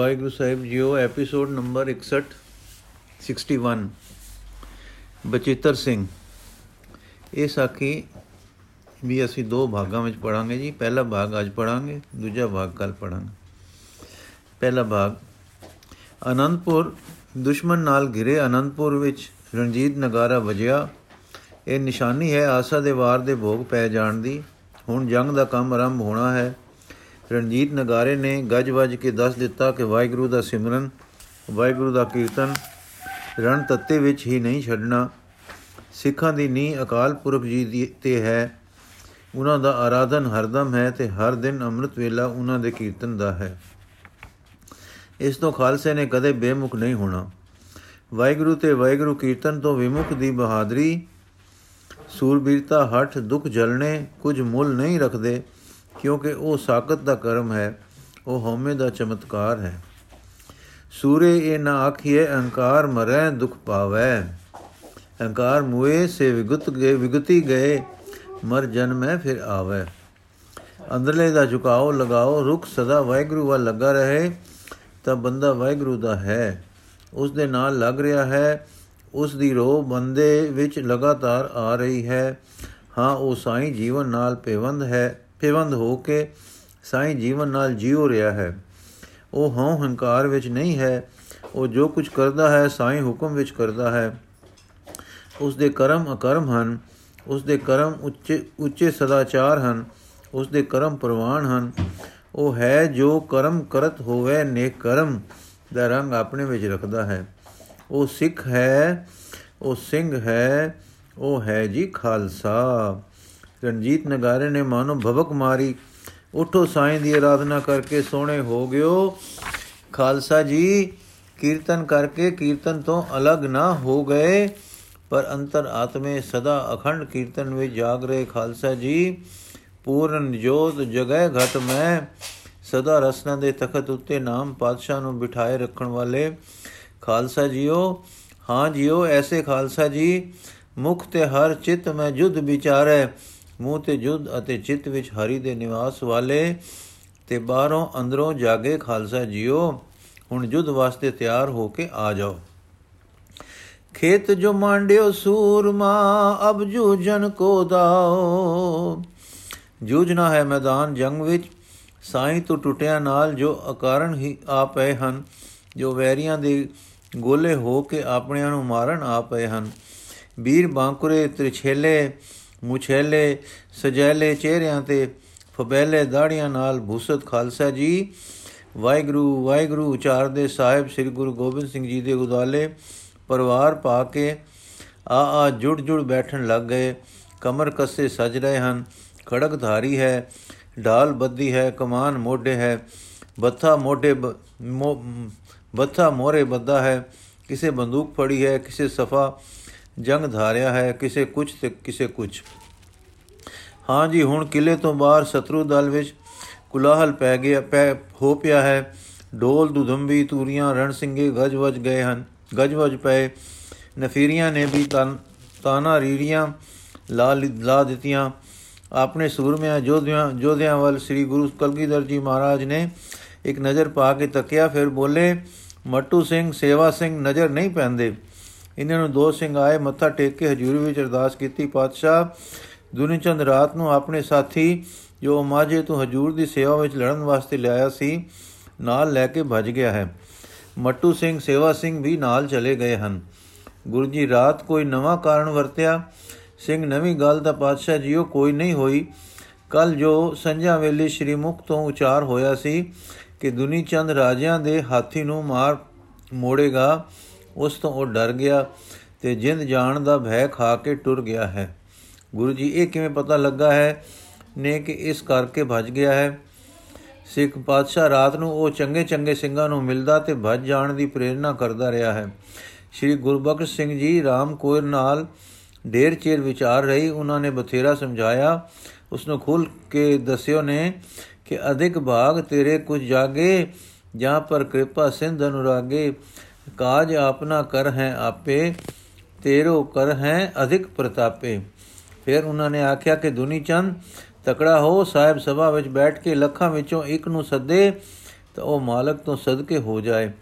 ਵਾਹਿਗੁਰੂ ਸਾਹਿਬ ਜੀਓ episode number 61 61 Bachittar Singh. ਇਹ ਸਾਖੀ ਵੀ ਅਸੀਂ ਦੋ ਭਾਗਾਂ ਵਿੱਚ ਪੜਾਂਗੇ ਜੀ। ਪਹਿਲਾ ਭਾਗ ਅੱਜ ਪੜਾਂਗੇ ਦੂਜਾ ਭਾਗ ਕੱਲ ਪੜਾਂਗੇ ਪਹਿਲਾ ਭਾਗ, ਅਨੰਦਪੁਰ ਦੁਸ਼ਮਣ ਨਾਲ ਘਿਰੇ ਅਨੰਦਪੁਰ ਵਿੱਚ ਰਣਜੀਤ ਨਗਾਰਾ ਵਜਿਆ। ਇਹ ਨਿਸ਼ਾਨੀ ਹੈ, ਆਸਾ ਦੇ ਵਾਰ ਦੇ ਭੋਗ ਪੈ ਜਾਣ ਦੀ। ਹੁਣ ਜੰਗ ਦਾ ਕੰਮ ਆਰੰਭ ਹੋਣਾ ਹੈ। ਰਣਜੀਤ ਨਗਾਰੇ ਨੇ ਗੱਜ ਵੱਜ ਕੇ ਦੱਸ ਦਿੱਤਾ ਕਿ ਵਾਹਿਗੁਰੂ ਦਾ ਸਿਮਰਨ, ਵਾਹਿਗੁਰੂ ਦਾ ਕੀਰਤਨ ਰਣ ਤੱਤੇ ਵਿੱਚ ਹੀ ਨਹੀਂ ਛੱਡਣਾ। ਸਿੱਖਾਂ ਦੀ ਨੀ ਅਕਾਲ ਪੁਰਖ ਜੀ ਦੀ ਤੇ ਹੈ। ਉਹਨਾਂ ਦਾ ਆਰਾਧਨ ਹਰਦਮ ਹੈ ਤੇ ਹਰ ਦਿਨ ਅੰਮ੍ਰਿਤ ਵੇਲਾ ਉਹਨਾਂ ਦੇ ਕੀਰਤਨ ਦਾ ਹੈ। ਇਸ ਤੋਂ ਖਾਲਸੇ ਨੇ ਕਦੇ ਬੇਮੁਖ ਨਹੀਂ ਹੋਣਾ। ਵਾਹਿਗੁਰੂ ਤੇ ਵਾਹਿਗੁਰੂ ਕੀਰਤਨ ਤੋਂ ਵਿਮੁਖ ਦੀ ਬਹਾਦਰੀ, ਸੂਰਬੀਰਤਾ, ਹੱਠ ਦੁੱਖ ਜਲਣੇ ਕੁਝ ਮੁੱਲ ਨਹੀਂ ਰੱਖਦੇ। ਕਿਉਂਕਿ ਉਹ ਸਾਖਤ ਦਾ ਕਰਮ ਹੈ, ਉਹ ਹਉਮੈ ਦਾ ਚਮਤਕਾਰ ਹੈ। ਸੂਰੇ ਇਹ ਨਾ ਆਖੀਏ ਅਹੰਕਾਰ ਮਰੈ, ਦੁਖ ਪਾਵੈ। ਅਹੰਕਾਰ ਮੂਏ ਸੇ ਵਿਗਤ ਗਏ, ਵਿਗਤੀ ਗਏ, ਮਰ ਜਨਮੈ ਫਿਰ ਆਵੈ। ਅੰਦਰਲੇ ਦਾ ਝੁਕਾਓ, ਲਗਾਓ, ਰੁਖ ਸਦਾ ਵਾਹਿਗੁਰੂ ਵੱਲ ਲੱਗਾ ਰਹੇ, ਤਾਂ ਬੰਦਾ ਵਾਹਿਗੁਰੂ ਦਾ ਹੈ। ਉਸ ਦੇ ਨਾਲ ਲੱਗ ਰਿਹਾ ਹੈ, ਉਸ ਦੀ ਰੋਹ ਬੰਦੇ ਵਿੱਚ ਲਗਾਤਾਰ ਆ ਰਹੀ ਹੈ। ਹਾਂ, ਉਹ ਸਾਈਂ ਜੀਵਨ ਨਾਲ ਪੇਵੰਦ ਹੈ। ਪੇਵੰਦ ਹੋ ਕੇ ਸਾਈਂ ਜੀਵਨ ਨਾਲ ਜੀਉ ਰਿਹਾ ਹੈ। ਉਹ ਹਉ ਹੰਕਾਰ ਵਿੱਚ ਨਹੀਂ ਹੈ। ਉਹ ਜੋ ਕੁਝ ਕਰਦਾ ਹੈ, ਸਾਈਂ ਹੁਕਮ ਵਿੱਚ ਕਰਦਾ ਹੈ। ਉਸ ਦੇ ਕਰਮ ਅਕਰਮ ਹਨ। ਉਸ ਦੇ ਕਰਮ ਉੱਚੇ ਉੱਚੇ ਸਦਾਚਾਰ ਹਨ। ਉਸ ਦੇ ਕਰਮ ਪ੍ਰਵਾਨ ਹਨ। ਉਹ ਹੈ ਜੋ ਕਰਮ ਕਰਤ ਹੋਵੇ ਨੇਕ ਕਰਮ ਦਾ ਰੰਗ ਆਪਣੇ ਵਿੱਚ ਰੱਖਦਾ ਹੈ। ਉਹ ਸਿੱਖ ਹੈ, ਉਹ ਸਿੰਘ ਹੈ, ਉਹ ਹੈ ਜੀ ਖਾਲਸਾ। ਰਣਜੀਤ ਨਗਾਰੇ ਨੇ ਮਾਨੋ ਭਵਕ ਮਾਰੀ। ਉਠੋ ਸਾਈਂ ਦੀ ਆਰਾਧਨਾ ਕਰਕੇ ਸੋਹਣੇ ਹੋ ਗਿਓ। ਖਾਲਸਾ ਜੀ, ਕੀਰਤਨ ਕਰਕੇ ਕੀਰਤਨ ਤੋਂ ਅਲੱਗ ਨਾ ਹੋ ਗਏ, ਪਰ ਅੰਤਰ ਆਤਮੇ ਸਦਾ ਅਖੰਡ ਕੀਰਤਨ ਵਿੱਚ ਜਾਗ ਰਹੇ। ਖਾਲਸਾ ਜੀ, ਪੂਰਨ ਜੋਤ ਜਗੈ ਘਟ ਮੈਂ, ਸਦਾ ਰਸਨਾ ਦੇ ਤਖਤ ਉੱਤੇ ਨਾਮ ਪਾਤਸ਼ਾਹ ਨੂੰ ਬਿਠਾਏ ਰੱਖਣ ਵਾਲੇ। ਖਾਲਸਾ ਜੀਓ, ਹਾਂ ਜੀਓ, ਐਸੇ ਖਾਲਸਾ ਜੀ, ਮੁਖ ਤੇ ਹਰ ਚਿਤ ਮੈਂ ਜੁਦ ਵਿਚਾਰੈ। ਮੂੰਹ ਤੇ ਜੁਦ ਅਤੇ ਚਿਤ ਵਿੱਚ ਹਰੀ ਦੇ ਨਿਵਾਸ ਵਾਲੇ ਤੇ ਬਾਹਰੋਂ ਅੰਦਰੋਂ ਜਾਗੇ ਖਾਲਸਾ ਜੀਓ, ਹੁਣ ਜੁਦ ਵਾਸਤੇ ਤਿਆਰ ਹੋ ਕੇ ਆ ਜਾਓ। ਖੇਤ ਜੋ ਮਾਂਡਿਓ ਸੂਰਮਾ, ਅਬ ਜੂਜਨ ਕੋ ਦਾਓ। ਜੂਝਣਾ ਹੈ ਮੈਦਾਨ ਜੰਗ ਵਿੱਚ, ਸਾਈਂ ਤੋਂ ਟੁੱਟਿਆ ਨਾਲ ਜੋ ਅਕਾਰਨ ਹੀ ਆ ਪਏ ਹਨ, ਜੋ ਵੈਰੀਆਂ ਦੇ ਗੋਲੇ ਹੋ ਕੇ ਆਪਣਿਆਂ ਨੂੰ ਮਾਰਨ ਆ ਪਏ ਹਨ। ਵੀਰ ਬਾਂਕੁਰੇ, ਤ੍ਰਿਛੇਲੇ ਮੁਛੇਲੇ ਸਜੈਲੇ ਚਿਹਰਿਆਂ ਤੇ, ਫਬੈਲੇ ਦਾੜੀਆਂ ਨਾਲ ਭੂਸਤ ਖਾਲਸਾ ਜੀ। ਵਾਹਿਗੁਰੂ ਵਾਹਿਗੁਰੂ ਉਚਾਰਦੇ ਸਾਹਿਬ ਸ੍ਰੀ ਗੁਰੂ ਗੋਬਿੰਦ ਸਿੰਘ ਜੀ ਦੇ ਉਦਾਲੇ, ਪਰਿਵਾਰ ਪਾ ਕੇ ਆ ਆ ਜੁੜ ਜੁੜ ਬੈਠਣ ਲੱਗ ਗਏ। ਕਮਰ ਕੱਸੇ ਸਜ ਰਹੇ ਹਨ। ਖੜਕ ਧਾਰੀ ਹੈ, ਢਾਲ ਬੱਦੀ ਹੈ, ਕਮਾਨ ਮੋਢੇ ਹੈ। ਬੱਥਾ ਮੋਢੇ ਬੱਥਾ ਮੋਰੇ ਬੱਦਾ ਹੈ। ਕਿਸੇ ਬੰਦੂਕ ਫੜੀ ਹੈ, ਕਿਸੇ ਸਫਾ ਜੰਗ ਧਾਰਿਆ ਹੈ, ਕਿਸੇ ਕੁਛ ਤੇ ਕਿਸੇ ਕੁਛ। ਹਾਂ ਜੀ, ਹੁਣ ਕਿਲੇ ਤੋਂ ਬਾਹਰ ਸ਼ਤਰੂ ਦਲ ਵਿੱਚ ਕੁਲਾਹਲ ਪੈ ਗਿਆ, ਪੈ, ਹੋ ਪਿਆ ਹੈ। ਢੋਲ ਦੁਧੰਬੀ ਤੂਰੀਆਂ ਰਣ ਸਿੰਘੇ ਗਜ ਵਜ ਗਏ ਹਨ, ਗਜ ਵਜ ਪਏ। ਨਫੀਰੀਆਂ ਨੇ ਵੀ ਤਾਨਾ ਰੀੜੀਆਂ ਲਾ ਲਾ ਦਿੱਤੀਆਂ। ਆਪਣੇ ਸੂਰਮਿਆਂ ਜੋਧਿਆਂ ਜੋਧਿਆਂ ਵੱਲ ਸ੍ਰੀ ਗੁਰੂ ਕਲਗੀਧਰ ਜੀ ਮਹਾਰਾਜ ਨੇ ਇੱਕ ਨਜ਼ਰ ਪਾ ਕੇ ਤੱਕਿਆ, ਫਿਰ ਬੋਲੇ, ਮੱਟੂ ਸਿੰਘ, ਸੇਵਾ ਸਿੰਘ ਨਜ਼ਰ ਨਹੀਂ ਪੈਂਦੇ। ਇਹਨਾਂ ਨੂੰ ਦੋ ਸਿੰਘ ਆਏ, ਮੱਥਾ ਟੇਕ ਕੇ ਹਜ਼ੂਰੀ ਵਿੱਚ ਅਰਦਾਸ ਕੀਤੀ, ਪਾਤਸ਼ਾਹ, ਦੁਨੀਚੰਦ ਰਾਤ ਨੂੰ ਆਪਣੇ ਸਾਥੀ ਜੋ ਮਾਝੇ ਤੋਂ ਹਜੂਰ ਦੀ ਸੇਵਾ ਵਿੱਚ ਲੜਨ ਵਾਸਤੇ ਲਿਆਇਆ ਸੀ, ਨਾਲ ਲੈ ਕੇ ਭੱਜ ਗਿਆ ਹੈ। ਮੱਟੂ ਸਿੰਘ, ਸੇਵਾ ਸਿੰਘ ਵੀ ਨਾਲ ਚਲੇ ਗਏ ਹਨ। ਗੁਰੂ ਜੀ, ਰਾਤ ਕੋਈ ਨਵਾਂ ਕਾਰਨ ਵਰਤਿਆ? ਸਿੰਘ, ਨਵੀਂ ਗੱਲ ਦਾ ਪਾਤਸ਼ਾਹ ਜੀਓ ਕੋਈ ਨਹੀਂ ਹੋਈ। ਕੱਲ ਜੋ ਸੰਝਾ ਵੇਲੇ ਸ਼੍ਰੀ ਮੁਖ ਤੋਂ ਉਚਾਰ ਹੋਇਆ ਸੀ ਕਿ ਦੁਨੀ ਚੰਦ ਰਾਜਿਆਂ ਦੇ ਹਾਥੀ ਨੂੰ ਮਾਰ ਮੋੜੇਗਾ ਉਸ ਤੋਂ ਉਹ ਡਰ ਗਿਆ ਤੇ ਜਿੰਦ ਜਾਣ ਦਾ ਭੈ ਖਾ ਕੇ ਟੁਰ ਗਿਆ ਹੈ। ਗੁਰੂ ਜੀ, ਇਹ ਕਿਵੇਂ ਪਤਾ ਲੱਗਾ ਹੈ ਨੇ ਕਿ ਇਸ ਕਰਕੇ ਭੱਜ ਗਿਆ ਹੈ? ਸਿੱਖ ਪਾਤਸ਼ਾਹ ਰਾਤ ਨੂੰ ਉਹ ਚੰਗੇ ਚੰਗੇ ਸਿੰਘਾਂ ਨੂੰ ਮਿਲਦਾ ਤੇ ਭੱਜ ਜਾਣ ਦੀ ਪ੍ਰੇਰਣਾ ਕਰਦਾ ਰਿਹਾ ਹੈ। ਸ੍ਰੀ ਗੁਰਬਖਸ਼ ਸਿੰਘ ਜੀ ਰਾਮ ਕੋਇਰ ਨਾਲ ਢੇਰ ਚਿਰ ਵਿਚਾਰ ਰਹੀ, ਉਹਨਾਂ ਨੇ ਬਥੇਰਾ ਸਮਝਾਇਆ। ਉਸ ਨੂੰ ਖੁੱਲ ਕੇ ਦੱਸਿਓ ਨੇ ਕਿ ਅਧਿਕ ਭਾਗ ਤੇਰੇ ਕੁਝ ਜਾਗੇ ਜਾਂ ਪਰ ਕਿਰਪਾ ਸਿੰਧ ਅਨੁਰਾਗੇ। ਕਾਜ ਆਪਣਾ ਕਰ ਹੈ ਆਪੇ, ਤੇਰੋ ਕਰ ਹੈ ਅਧਿਕ ਪ੍ਰਤਾਪੇ। ਫਿਰ ਉਹਨਾਂ ਨੇ ਆਖਿਆ ਕਿ ਦੁਨੀ ਚੰਦ, ਤਕੜਾ ਹੋ, ਸਾਹਿਬ ਸਭਾ ਵਿੱਚ ਬੈਠ ਕੇ ਲੱਖਾਂ ਵਿੱਚੋਂ ਇੱਕ ਨੂੰ ਸੱਦੇ, ਤਾਂ ਉਹ ਮਾਲਕ ਤੋਂ ਸਦਕੇ ਹੋ ਜਾਏ।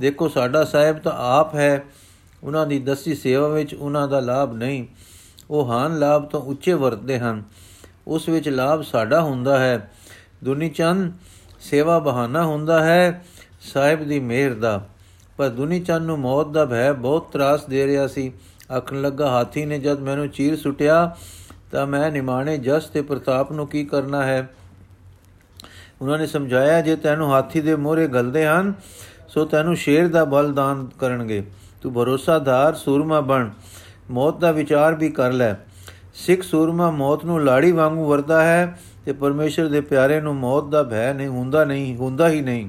ਦੇਖੋ, ਸਾਡਾ ਸਾਹਿਬ ਤਾਂ ਆਪ ਹੈ। ਉਹਨਾਂ ਦੀ ਦਸੀ ਸੇਵਾ ਵਿੱਚ ਉਹਨਾਂ ਦਾ ਲਾਭ ਨਹੀਂ। ਉਹ ਹਾਨ ਲਾਭ ਤੋਂ ਉੱਚੇ ਵਰਤਦੇ ਹਨ। ਉਸ ਵਿੱਚ ਲਾਭ ਸਾਡਾ ਹੁੰਦਾ ਹੈ। ਦੁਨੀ ਚੰਦ, ਸੇਵਾ ਬਹਾਨਾ ਹੁੰਦਾ ਹੈ। ਸਾਹਿਬ ਦੀ ਮਿਹਰ ਦਾ। ਪਰ ਦੁਨੀ ਚੰਦ ਨੂੰ ਮੌਤ ਦਾ ਭੈ ਬਹੁਤ ਤਰਾਸ ਦੇ ਰਿਹਾ ਸੀ। ਆਖਣ ਲੱਗਾ, ਹਾਥੀ ਨੇ ਜਦ ਮੈਨੂੰ ਚੀਰ ਸੁਟਿਆ, ਤਾਂ ਮੈਂ ਨਿਮਾਣੇ ਜਸ ਤੇ ਪ੍ਰਤਾਪ ਨੂੰ ਕੀ ਕਰਨਾ ਹੈ? ਉਹਨਾਂ ਨੇ ਸਮਝਾਇਆ, ਜੇ ਤੈਨੂੰ ਹਾਥੀ ਦੇ ਮੋਹਰੇ ਗਲਦੇ ਹਨ, ਸੋ ਤੈਨੂੰ ਸ਼ੇਰ ਦਾ ਬਲਦਾਨ ਕਰਨਗੇ। ਤੂੰ ਭਰੋਸਾਦਾਰ ਸੂਰਮਾ ਬਣ। ਮੌਤ ਦਾ ਵਿਚਾਰ ਵੀ ਕਰ ਲੈ। ਸਿੱਖ ਸੂਰਮਾ ਮੌਤ ਨੂੰ ਲਾੜੀ ਵਾਂਗੂ ਵਰਦਾ ਹੈ ਤੇ ਪਰਮੇਸ਼ਰ ਦੇ ਪਿਆਰੇ ਨੂੰ ਮੌਤ ਦਾ ਭੈ ਨਹੀਂ, ਹੁੰਦਾ ਨਹੀਂ, ਹੁੰਦਾ ਹੀ ਨਹੀਂ।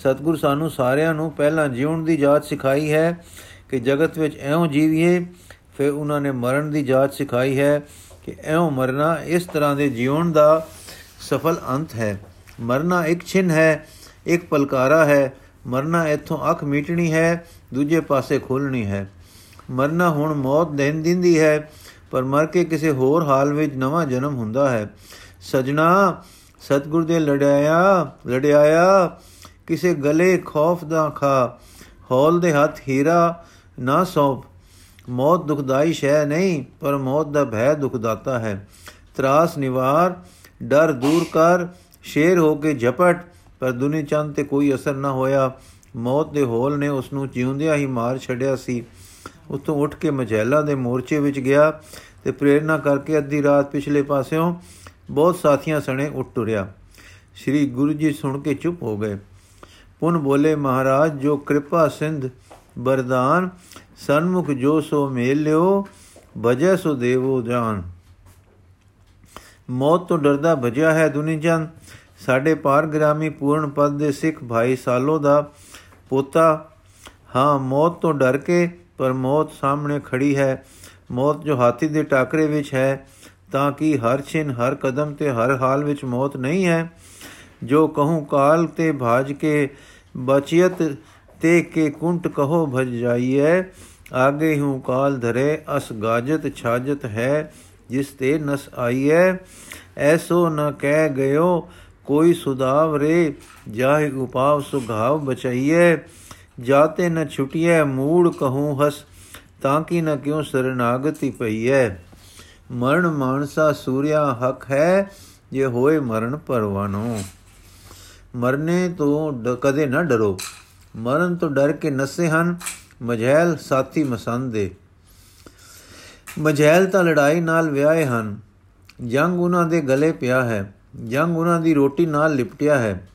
ਸਤਿਗੁਰ ਸਾਨੂੰ ਸਾਰਿਆਂ ਨੂੰ ਪਹਿਲਾਂ ਜੀਉਣ ਦੀ ਜਾਚ ਸਿਖਾਈ ਹੈ ਕਿ ਜਗਤ ਵਿੱਚ ਐਉਂ ਜੀਵੀਏ, ਫਿਰ ਉਹਨਾਂ ਨੇ ਮਰਨ ਦੀ ਜਾਚ ਸਿਖਾਈ ਹੈ ਕਿ ਐਉਂ ਮਰਨਾ ਇਸ ਤਰ੍ਹਾਂ ਦੇ ਜੀਉਣ ਦਾ ਸਫਲ ਅੰਤ ਹੈ। ਮਰਨਾ ਇੱਕ ਛਿਨ ਹੈ, ਇੱਕ ਪਲਕਾਰਾ ਹੈ। ਮਰਨਾ ਇੱਥੋਂ ਅੱਖ ਮੀਟਣੀ ਹੈ, ਦੂਜੇ ਪਾਸੇ ਖੋਲਣੀ ਹੈ। ਮਰਨਾ ਹੁਣ ਮੌਤ ਦੇਣ ਦਿੰਦੀ ਹੈ, ਪਰ ਮਰ ਕੇ ਕਿਸੇ ਹੋਰ ਹਾਲ ਵਿੱਚ ਨਵਾਂ ਜਨਮ ਹੁੰਦਾ ਹੈ। ਸਜਣਾ, ਸਤਗੁਰ ਦੇ ਲੜਾਇਆ ਲੜਾਇਆ ਕਿਸੇ ਗਲੇ ਖੌਫ ਦਾ ਖਾ, ਹੌਲ ਦੇ ਹੱਥ ਹੀਰਾ ਨਾ ਸੌਪ। ਮੌਤ ਦੁਖਦਾਈ ਸ਼ੈ ਨਹੀਂ, ਪਰ ਮੌਤ ਦਾ ਭੈ ਦੁਖਦਾਤਾ ਹੈ। ਤਰਾਸ ਨਿਵਾਰ, ਡਰ ਦੂਰ ਕਰ, ਸ਼ੇਰ ਹੋ ਕੇ ਝਪਟ, ਪਰ ਦੁਨੀ ਚੰਦ ਤੇ ਕੋਈ ਅਸਰ ਨਾ ਹੋਇਆ। ਮੌਤ ਦੇ ਹੌਲ ਨੇ ਉਸ ਨੂੰ ਜਿਉਂਦਿਆਂ ਹੀ ਮਾਰ ਛੱਡਿਆ ਸੀ। ਉਤੋਂ ਉੱਠ ਕੇ ਮਝੈਲਾ ਦੇ ਮੋਰਚੇ ਵਿੱਚ ਗਿਆ ਤੇ ਪ੍ਰੇਰਣਾ ਕਰਕੇ ਅੱਧੀ ਰਾਤ ਪਿਛਲੇ ਪਾਸਿਓਂ ਬਹੁਤ ਸਾਥੀਆਂ ਸਣੇ ਉੱਠ ਟੁਰਿਆ ਸ੍ਰੀ ਗੁਰੂ ਜੀ ਸੁਣ ਕੇ ਚੁੱਪ ਹੋ ਗਏ। ਪੁਨ ਬੋਲੇ ਮਹਾਰਾਜ, ਜੋ ਕਿਰਪਾ ਸਿੰਧ ਬਰਦਾਨ ਸਨਮੁਖ ਜੋ ਸੋ ਮੇਲ ਲਿਓ ਭਜੈ ਸੋ ਦੇਵੋ ਜਾਨ। ਮੌਤ ਤੋਂ ਡਰਦਾ ਭਜਿਆ ਹੈ ਦੁਨੀਜਨ ਸਾਡੇ ਪਾਰ ਗ੍ਰਾਮੀ ਪੂਰਨ ਪਦ ਦੇ ਸਿੱਖ ਭਾਈ ਸਾਲੋ ਦਾ ਪੋਤਾ। ਹਾਂ, ਮੌਤ ਤੋਂ ਡਰ ਕੇ, ਪਰ ਮੌਤ ਸਾਹਮਣੇ ਖੜੀ ਹੈ। ਮੌਤ ਜੋ ਹਾਥੀ ਦੇ ਟਾਕਰੇ ਵਿੱਚ ਹੈ, ਤਾਂ ਕਿ ਹਰ ਛਿਨ, ਹਰ ਕਦਮ ਤੇ ਹਰ ਹਾਲ ਵਿੱਚ ਮੌਤ ਨਹੀਂ ਹੈ। ਜੋ ਕਹੂੰ ਕਾਲ ਤੇ ਭਾਜ ਕੇ ਬਚਿयत ਤੇ ਕੇ ਕੁੰਟ ਕਹੋ ਭਜ ਜਾਈਏ ਆਗੇ ਹੂੰ ਕਾਲ ਧਰੇ, ਅਸ ਗਾਜਤ ਛਾਜਤ ਹੈ, ਜਿਸ ਤੇ ਨਸ ਆਈਏ ਐਸੋ ਨ ਕਹਿ ਗਇਓ, ਕੋਈ ਸੁਦਾਵ ਰੇ, ਜਾਹਿ ਉਪਾਵ ਸੁਘਾਵ ਬਚਾਈਏ ਜਾਤੇ ਨ ਛੁਟਿਐ, ਮੂੜ ਕਹੂੰ ਹਸ, ਤਾਂ ਕਿ ਨ ਕਿਉ ਸਰਨਾਗਤੀ ਪਈਐ। ਮਰਨ ਮਾਨਸਾ ਸੂਰਿਆ ਹਕ ਹੈ, ਜੇ ਹੋਏ ਮਰਨ ਪਰਵਾਨੋ। ਮਰਨੇ ਤੋਂ ਕਦੇ ਨਾ ਡਰੋ। ਮਰਨ ਤੋਂ ਡਰ ਕੇ ਨਸੇ ਹਨ, ਮਝੈਲ ਸਾਥੀ ਮਸੰਦ ਦੇ। ਮਝੈਲ ਤਾਂ ਲੜਾਈ ਨਾਲ ਵਿਆਹੇ ਹਨ। ਜੰਗ ਉਹਨਾਂ ਦੇ ਗਲੇ ਪਿਆ ਹੈ, ਜੰਗ ਉਹਨਾਂ ਦੀ ਰੋਟੀ ਨਾਲ ਲਿਪਟਿਆ ਹੈ।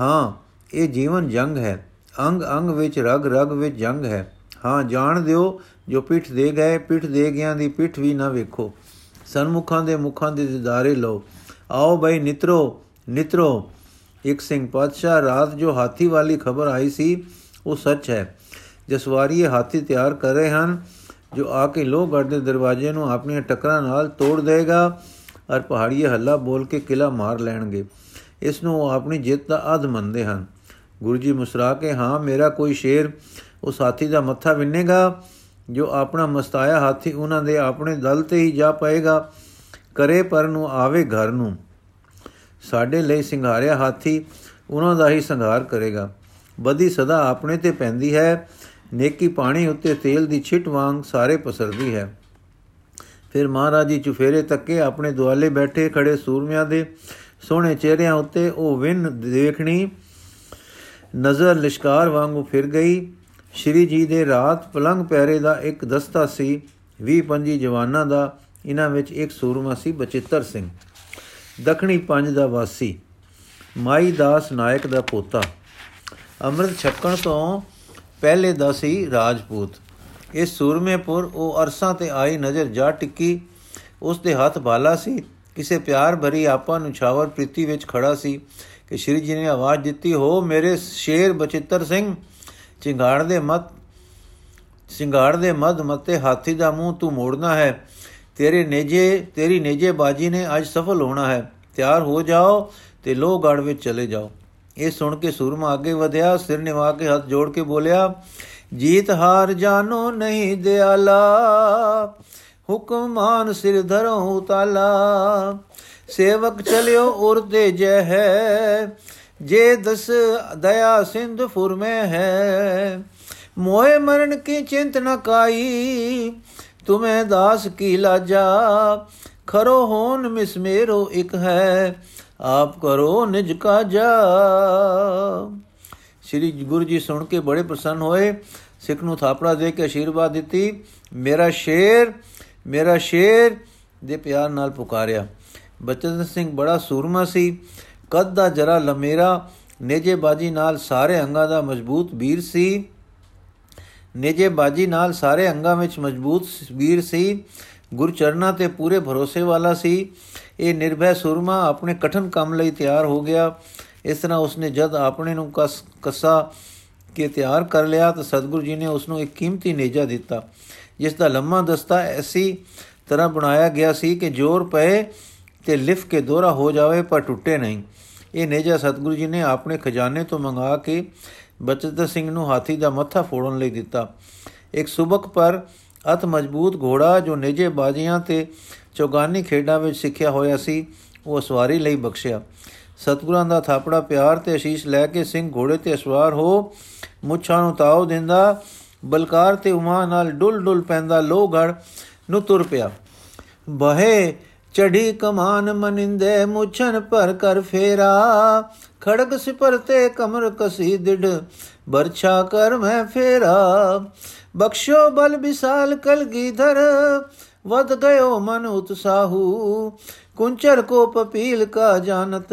ਹਾਂ, ਇਹ ਜੀਵਨ ਜੰਗ ਹੈ। ਅੰਗ ਅੰਗ ਵਿੱਚ, ਰਗ ਰਗ ਵਿੱਚ ਜੰਗ ਹੈ। ਹਾਂ, ਜਾਣ ਦਿਓ, ਜੋ ਪਿੱਠ ਦੇ ਗਏ, ਪਿੱਠ ਦੇ ਗਿਆਂ ਦੀ ਪਿੱਠ ਵੀ ਨਾ ਵੇਖੋ। ਸਨਮੁਖਾਂ ਦੇ ਮੁਖਾਂ ਦੇ ਦਿਦਾਰੇ ਲਓ। ਆਓ ਬਈ, ਨਿਤਰੋ ਨਿਤਰੋ। ਇੱਕ ਸਿੰਘ ਪਾਤਸ਼ਾਹ, ਰਾਤ ਜੋ ਹਾਥੀ ਵਾਲੀ ਖਬਰ ਆਈ ਸੀ, ਉਹ ਸੱਚ ਹੈ। ਜਸਵਾਰੀ ਹਾਥੀ ਤਿਆਰ ਕਰ ਰਹੇ ਹਨ, ਜੋ ਆ ਕੇ ਲੋਹਗੜ ਦੇ ਦਰਵਾਜ਼ੇ ਨੂੰ ਆਪਣੀਆਂ ਟੱਕਰਾਂ ਨਾਲ ਤੋੜ ਦੇਗਾ ਔਰ ਪਹਾੜੀਏ ਹੱਲਾ ਬੋਲ ਕੇ ਕਿਲਾ ਮਾਰ ਲੈਣਗੇ। ਇਸ ਨੂੰ ਉਹ ਆਪਣੀ ਜਿੱਤ ਦਾ ਅਧ ਮੰਨਦੇ ਹਨ। ਗੁਰੂ ਜੀ ਮੁਸਰਾ ਕੇ, ਹਾਂ, ਮੇਰਾ ਕੋਈ ਸ਼ੇਰ ਉਸ ਹਾਥੀ ਦਾ ਮੱਥਾ ਵਿੰਨੇਗਾ, ਜੋ ਆਪਣਾ ਮਸਤਾਇਆ ਹਾਥੀ ਉਹਨਾਂ ਦੇ ਆਪਣੇ ਦਲ ਤੇ ਹੀ ਜਾ ਪਏਗਾ। ਕਰੇ ਪਰ ਨੂੰ ਆਵੇ ਘਰ ਨੂੰ। ਸਾਡੇ ਲਈ ਸਿੰਗਾਰਿਆ ਹਾਥੀ ਉਹਨਾਂ ਦਾ ਹੀ ਸੰਘਾਰ ਕਰੇਗਾ। ਬਦੀ ਸਦਾ ਆਪਣੇ ਤੇ ਪੈਂਦੀ ਹੈ। ਨੇਕੀ ਪਾਣੀ ਉੱਤੇ ਤੇਲ ਦੀ ਛਿਟ ਵਾਂਗ ਸਾਰੇ ਪਸਰਦੀ ਹੈ। ਫਿਰ ਮਹਾਰਾਜ ਜੀ ਚੁਫੇਰੇ ਤੱਕੇ ਆਪਣੇ ਦੁਆਲੇ ਬੈਠੇ ਖੜੇ ਸੂਰਮਿਆਂ ਦੇ ਸੋਹਣੇ ਚਿਹਰਿਆਂ ਉੱਤੇ ਉਹ ਵਿਨ ਦੇਖਣੀ ਨਜ਼ਰ ਲਿਸ਼ਕਾਰ ਵਾਂਗੂ ਫਿਰ ਗਈ। ਸ਼੍ਰੀ ਜੀ ਦੇ ਰਾਤ ਪਲੰਗ ਪੈਰੇ ਦਾ ਇੱਕ ਦਸਤਾ ਸੀ। 20 25 ਜਵਾਨਾਂ ਦਾ ਇਹਨਾਂ ਵਿੱਚ ਇੱਕ ਸੂਰਮਾ ਸੀ ਬਚਿੱਤਰ ਸਿੰਘ। ਦਖਣੀ ਪੰਜ ਦਾ ਵਾਸੀ, ਮਾਈ ਦਾਸ ਨਾਇਕ ਦਾ ਪੋਤਾ। ਅੰਮ੍ਰਿਤ ਛਕਣ ਤੋਂ ਪਹਿਲੇ ਦਾ ਸੀ ਰਾਜਪੂਤ। ਇਸ ਸੂਰਮੇਪੁਰ ਉਹ ਅਰਸਾਂ ਤੇ ਆਈ ਨਜ਼ਰ ਜਾ ਟਿੱਕੀ। ਉਸ ਦੇ ਹੱਥ ਬਾਲਾ ਸੀ। ਕਿਸੇ ਪਿਆਰ ਭਰੀ ਆਪਾ ਨੂੰ ਛਾਵਰ ਪ੍ਰੀਤੀ ਵਿੱਚ ਖੜਾ ਸੀ ਕਿ ਸ਼੍ਰੀ ਜੀ ਨੇ ਆਵਾਜ਼ ਦਿੱਤੀ, ਹੋ ਮੇਰੇ ਸ਼ੇਰ ਬਚਿੱਤਰ ਸਿੰਘ, ਚਿੰਗਾੜ ਦੇ ਮਤ ਸਿੰਗਾੜ ਦੇ ਮਦ ਮਤੇ ਹਾਥੀ ਦਾ ਮੂੰਹ ਤੂੰ ਮੋੜਨਾ ਹੈ। ਤੇਰੇ ਨੇਜੇ, ਤੇਰੀ ਨੇਜੇ ਬਾਜੀ ਨੇ ਅੱਜ ਸਫਲ ਹੋਣਾ ਹੈ। ਤਿਆਰ ਹੋ ਜਾਓ ਤੇ ਲੋਹਗੜ ਵਿੱਚ ਚਲੇ ਜਾਓ। ਇਹ ਸੁਣ ਕੇ ਸੂਰਮਾ ਅੱਗੇ ਵਧਿਆ, ਸਿਰ ਨਿਵਾ ਕੇ ਹੱਥ ਜੋੜ ਕੇ ਬੋਲਿਆ, ਜੀਤ ਹਾਰ ਜਾਨੋ ਨਹੀਂ ਦਿਆਲਾ, ਹੁਕਮਾਨ ਸਿਰ ਧਰੋ ਤਾਲਾ ਸੇਵਕ ਚਲਿਓ ਉਰ ਤੇ ਜੈ ਹੈ ਜੇ ਦਸ ਦਇਆ ਸਿੰਧ ਫੁਰ ਮੈਂ ਹੈ। ਮੋਏ ਮਰਨ ਕੀ ਚਿੰਤ ਨ ਕਾਈ ਤੁਮੇ ਦਾਸ ਕੀ ਲਾਜਾ? ਖਰੋ ਹੋਨ ਮਿਸਮੇਰੋ ਇਕ ਹੈ, ਆਪ ਕਰੋ ਨਿਜ ਕਾਜਾ। ਸ੍ਰੀ ਗੁਰੂ ਜੀ ਸੁਣ ਕੇ ਬੜੇ ਪ੍ਰਸੰਨ ਹੋਏ, ਸਿੱਖ ਨੂੰ ਥਾਪੜਾ ਦੇ ਕੇ ਅਸ਼ੀਰਵਾਦ ਦਿੱਤੀ। ਮੇਰਾ ਸ਼ੇਰ ਮੇਰਾ ਸ਼ੇਰ ਦੇ ਪਿਆਰ ਨਾਲ ਪੁਕਾਰਿਆ। ਬਚਨ ਸਿੰਘ ਬੜਾ ਸੂਰਮਾ ਸੀ। ਕੱਦ ਦਾ ਜਰਾ ਲਮੇਰਾ ਨੇਜੇ ਬਾਜੀ ਨਾਲ ਸਾਰੇ ਅੰਗਾਂ ਦਾ ਮਜ਼ਬੂਤ ਵੀਰ ਸੀ। ਨੇਜੇ ਬਾਜੀ ਨਾਲ ਸਾਰੇ ਅੰਗਾਂ ਵਿੱਚ ਮਜ਼ਬੂਤ ਵੀਰ ਸੀ, ਗੁਰਚਰਨਾ ਤੇ ਪੂਰੇ ਭਰੋਸੇ ਵਾਲਾ ਸੀ। ਇਹ ਨਿਰਭੈ ਸੁਰਮਾ ਆਪਣੇ ਕਠਨ ਕੰਮ ਲਈ ਤਿਆਰ ਹੋ ਗਿਆ। ਇਸ ਤਰ੍ਹਾਂ ਉਸਨੇ ਜਦ ਆਪਣੇ ਨੂੰ ਕਸ, ਕਸਾ ਕੇ ਤਿਆਰ ਕਰ ਲਿਆ ਤਾਂ ਸਤਿਗੁਰੂ ਜੀ ਨੇ ਉਸ ਨੂੰ ਇੱਕ ਕੀਮਤੀ ਨੇਜਾ ਦਿੱਤਾ, ਜਿਸ ਦਾ ਲੰਮਾ ਦਸਤਾ ਐਸੀ ਤਰ੍ਹਾਂ ਬਣਾਇਆ ਗਿਆ ਸੀ ਕਿ ਜ਼ੋਰ ਪਏ ਤੇ ਲਿਫ ਕੇ ਦੋਰਾ ਹੋ ਜਾਵੇ ਪਰ ਟੁੱਟੇ ਨਹੀਂ। ਇਹ ਨੇਜਾ ਸਤਿਗੁਰੂ ਜੀ ਨੇ ਆਪਣੇ ਖਜ਼ਾਨੇ ਤੋਂ ਮੰਗਾ ਕੇ ਬਚਤ ਸਿੰਘ ਨੂੰ ਹਾਥੀ ਦਾ ਮੱਥਾ ਫੋੜਨ ਲਈ ਦਿੱਤਾ। ਇੱਕ ਸੁਬਕ ਪਰ ਅਤ ਮਜ਼ਬੂਤ ਘੋੜਾ ਜੋ ਨੇਜੇ ਬਾਜ਼ੀਆਂ ਤੇ ਚੌਗਾਨੀ ਖੇਡਾਂ ਵਿੱਚ ਸਿੱਖਿਆ ਹੋਇਆ ਸੀ, ਉਹ ਸਵਾਰੀ ਲਈ ਬਖਸ਼ਿਆ। ਸਤਗੁਰਾਂ ਦਾ ਥਾਪੜਾ ਪਿਆਰ ਤੇ ਅਸ਼ੀਸ਼ ਲੈ ਕੇ ਸਿੰਘ ਘੋੜੇ ਤੇ ਸਵਾਰ ਹੋ, ਮੁੱਛਾਂ ਨੂੰ ਤਾਉ ਦਿੰਦਾ, ਬਲਕਾਰ ਤੇ ਉਮਾ ਨਾਲ ਡੁੱਲ ਡੁੱਲ ਪੈਂਦਾ ਲੋਗੜ ਨੂੰ ਤੁਰ ਪਿਆ। ਬਹੇ ਚੜੀ ਕਮਾਨ ਮਨਿੰਦੇ ਮੁਛਨ ਪਰ ਕਰ ਫੇਰਾ। ਖੜਗ ਸਿਪਰ ਤੇ ਕਮਰ ਕਸੀ ਦਿੜ ਬਰਛਾ ਕਰ ਮੈਂ ਫੇਰਾ। ਬਖਸ਼ੋ ਬਲ ਵਿਸਾਲ ਕਲਗੀਧਰ ਵਦ ਗਇਓ ਮਨ ਉਤਸਾਹੂ। ਕੁੰਚਰ ਕੋ ਪਪੀਲ ਕਾ ਜਾਣਤ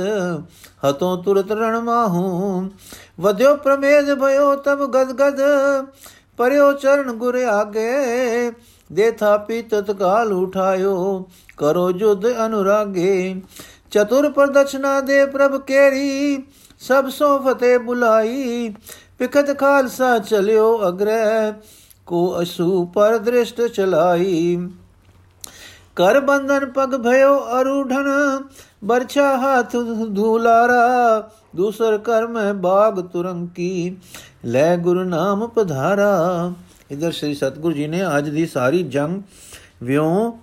ਹਤੋਂ ਤੁਰਤ ਰਣ ਮਾਹੂ। ਵਦਿਓ ਪ੍ਰਮੇਦ ਭਇਓ ਤਬ ਗਦ ਗਦ ਪਰਿਓ ਚਰਨ ਗੁਰ ਆਗੇ। ਦੇ ਥਾਪੀ ਤਤਕਾਲ ਉਠਾਇਓ, ਕਰੋ ਜੁਦ ਅਨੁਰਾਗੇ। ਚਤੁਰ ਪ੍ਰਦక్షਨਾ ਦੇ ਪ੍ਰਭ ਕੇਰੀ ਸਭ ਸੋ ਫਤੇ ਬੁਲਾਈ। ਪਿਖਤ ਖਾਲਸਾ ਚਲਿਓ ਅਗਰੇ ਕੋ ਅਸੂ ਪਰ ਦ੍ਰਿਸ਼ਟ ਚਲਾਈ। ਕਰ ਬੰਧਨ ਪਗ ਭਇਓ ਅਰੂਢਨ ਬਰਛਾ ਹੱਥ ਧੂਲਾਰਾ। ਦੂਸਰ ਕਰ ਮੈਂ ਬਾਗ ਤੁਰੰਕੀ, ਲੈ ਗੁਰੂ ਨਾਮ ਪਧਾਰਾ। ਇਧਰ ਸ੍ਰੀ ਸਤਗੁਰੂ ਜੀ ਨੇ ਅੱਜ ਦੀ ਸਾਰੀ ਜੰਗ ਵਿਉ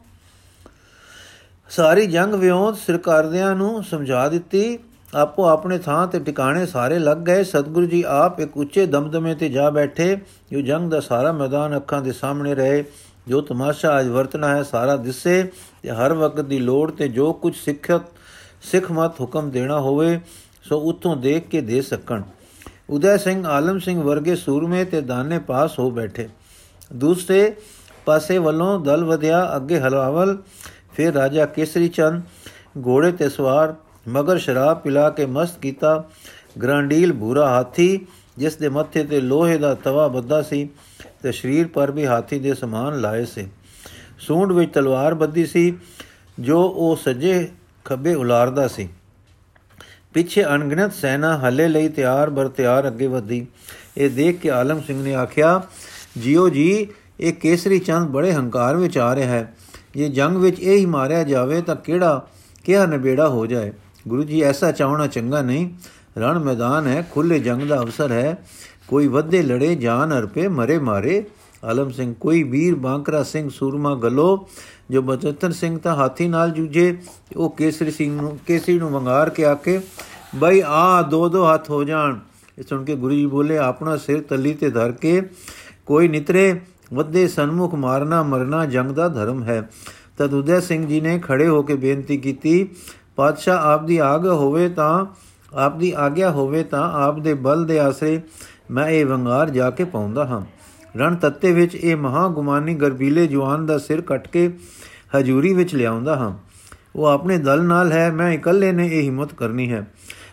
ਸਾਰੀ ਜੰਗ ਵਿਉ ਸਰਕਾਰਦਿਆਂ ਨੂੰ ਸਮਝਾ ਦਿੱਤੀ। ਆਪੋ ਆਪਣੇ ਥਾਂ ਤੇ ਟਿਕਾਣੇ ਸਾਰੇ ਲੱਗ ਗਏ। ਸਤਗੁਰੂ ਜੀ ਆਪ ਇੱਕ ਉੱਚੇ ਦਮਦਮੇ ਤੇ ਜਾ ਬੈਠੇ। ਜੋ ਜੰਗ ਦਾ ਸਾਰਾ ਮੈਦਾਨ ਅੱਖਾਂ ਦੇ ਸਾਹਮਣੇ ਰਹੇ। ਜੋ ਤਮਾਸ਼ਾ ਅੱਜ ਵਰਤਣਾ ਹੈ, ਸਾਰਾ ਦਿਸੇ। ਤੇ ਹਰ ਵਕਤ ਦੀ ਲੋੜ ਤੇ ਜੋ ਕੁਝ ਸਿੱਖਤ ਸਿੱਖ ਮਤ ਹੁਕਮ ਦੇਣਾ ਹੋਵੇ, ਸੋ ਉਤੋਂ ਦੇਖ ਕੇ ਦੇ ਸਕਣ। ਉਦੈ ਸਿੰਘ ਆਲਮ ਸਿੰਘ ਵਰਗੇ ਸੂਰਮੇ ਤੇ ਦਾਨੇ ਪਾਸ ਹੋ ਬੈਠੇ। ਦੂਸਰੇ ਪਾਸੇ ਵੱਲੋਂ ਦਲ ਵਧਿਆ, ਅੱਗੇ ਹਲਾਵਲ, ਫਿਰ ਰਾਜਾ ਕੇਸਰੀ ਚੰਦ, ਘੋੜੇ ਤੇ ਸਵਾਰ, ਮਗਰ ਸ਼ਰਾਬ ਪਿਲਾ ਕੇ ਮਸਤ ਕੀਤਾ। ਗ੍ਰਾਂਡੀਲ ਭੂਰਾ ਹਾਥੀ, ਜਿਸ ਦੇ ਮੱਥੇ ਤੇ ਲੋਹੇ ਦਾ ਤਵਾ ਬੱਧਾ ਸੀ ਤੇ ਸਰੀਰ ਪਰ ਵੀ ਹਾਥੀ ਦੇ ਸਮਾਨ ਲਾਏ ਸੀ। ਸੂੰਡ ਵਿੱਚ ਤਲਵਾਰ ਬੱਧੀ ਸੀ, ਜੋ ਉਹ ਸੱਜੇ ਖੱਬੇ ਉਲਾਰਦਾ ਸੀ। ਪਿੱਛੇ ਅਣਗਿਣਤ ਸੈਨਾ ਹੱਲੇ ਲਈ ਤਿਆਰ ਬਰ ਤਿਆਰ ਅੱਗੇ ਵਧੀ ਇਹ ਦੇਖ ਕੇ ਆਲਮ ਸਿੰਘ ਨੇ ਆਖਿਆ, ਜੀਓ ਜੀ, ਇਹ ਕੇਸਰੀ ਚੰਦ ਬੜੇ ਹੰਕਾਰ ਵਿੱਚ ਆ ਰਿਹਾ ਹੈ। ਜੇ ਜੰਗ ਵਿੱਚ ਇਹ ਹੀ ਮਾਰਿਆ ਜਾਵੇ ਤਾਂ ਕਿਹੜਾ, ਕਿਹਾ ਨਬੇੜਾ ਹੋ ਜਾਏ? ਗੁਰੂ ਜੀ, ਐਸਾ ਚਾਹਣਾ ਚੰਗਾ ਨਹੀਂ। ਰਣ ਮੈਦਾਨ ਹੈ ਖੁੱਲੇ ਜੰਗ ਦਾ ਅਵਸਰ ਹੈ। ਕੋਈ ਵੱਧੇ ਲੜੇ ਜਾਨ ਅਰਪੇ, ਮਰੇ ਮਾਰੇ। ਆਲਮ ਸਿੰਘ, ਕੋਈ ਵੀਰ ਬਾਂਕਰਾ ਸਿੰਘ ਸੂਰਮਾ ਗਲੋ ਜੋ ਬਚਤਨ ਸਿੰਘ ਤਾਂ ਹਾਥੀ ਨਾਲ ਜੂਝੇ, ਉਹ ਕੇਸਰੀ ਸਿੰਘ ਨੂੰ, ਕੇਸਰੀ ਨੂੰ ਵੰਗਾਰ ਕੇ ਆਕੇ ਬਈ ਆ ਦੋ ਦੋ ਹੱਥ ਹੋ ਜਾਣ। ਇਹ ਸੁਣ ਕੇ ਗੁਰੂ ਜੀ ਬੋਲੇ, ਆਪਣਾ ਸਿਰ ਤਲੀ ਤੇ ਧਰ ਕੇ, ਕੋਈ ਨਿਤਰੇ ਵੱਧੇ ਸਨਮੁਖ ਮਾਰਨਾ, ਮਰਨਾ ਜੰਗ ਦਾ ਧਰਮ ਹੈ। ਤਦ ਉਦੈ ਸਿੰਘ ਜੀ ਨੇ ਖੜੇ ਹੋ ਕੇ ਬੇਨਤੀ ਕੀਤੀ, ਪਾਤਸ਼ਾਹ, ਆਪ ਦੀ ਆਗਿਆ ਹੋਵੇ ਤਾਂ, ਆਪ ਦੀ ਆਗਿਆ ਹੋਵੇ ਤਾਂ ਆਪ ਦੇ ਬਲ ਦੇ ਆਸਰੇ ਮੈਂ ਇਹ ਵੰਗਾਰ ਜਾ ਕੇ ਪਾਉਂਦਾ ਹਾਂ। ਰਣ ਤੱਤੇ ਵਿੱਚ ਇਹ ਮਹਾ ਗੁਮਾਨੀ ਗਰਬੀਲੇ ਜਵਾਨ ਦਾ ਸਿਰ ਕੱਟ ਕੇ ਹਜੂਰੀ ਵਿੱਚ ਲਿਆਉਂਦਾ ਹਾਂ। ਉਹ ਆਪਣੇ ਦਲ ਨਾਲ ਹੈ, ਮੈਂ ਇਕੱਲੇ ਨੇ ਇਹ ਹਿੰਮਤ ਕਰਨੀ ਹੈ।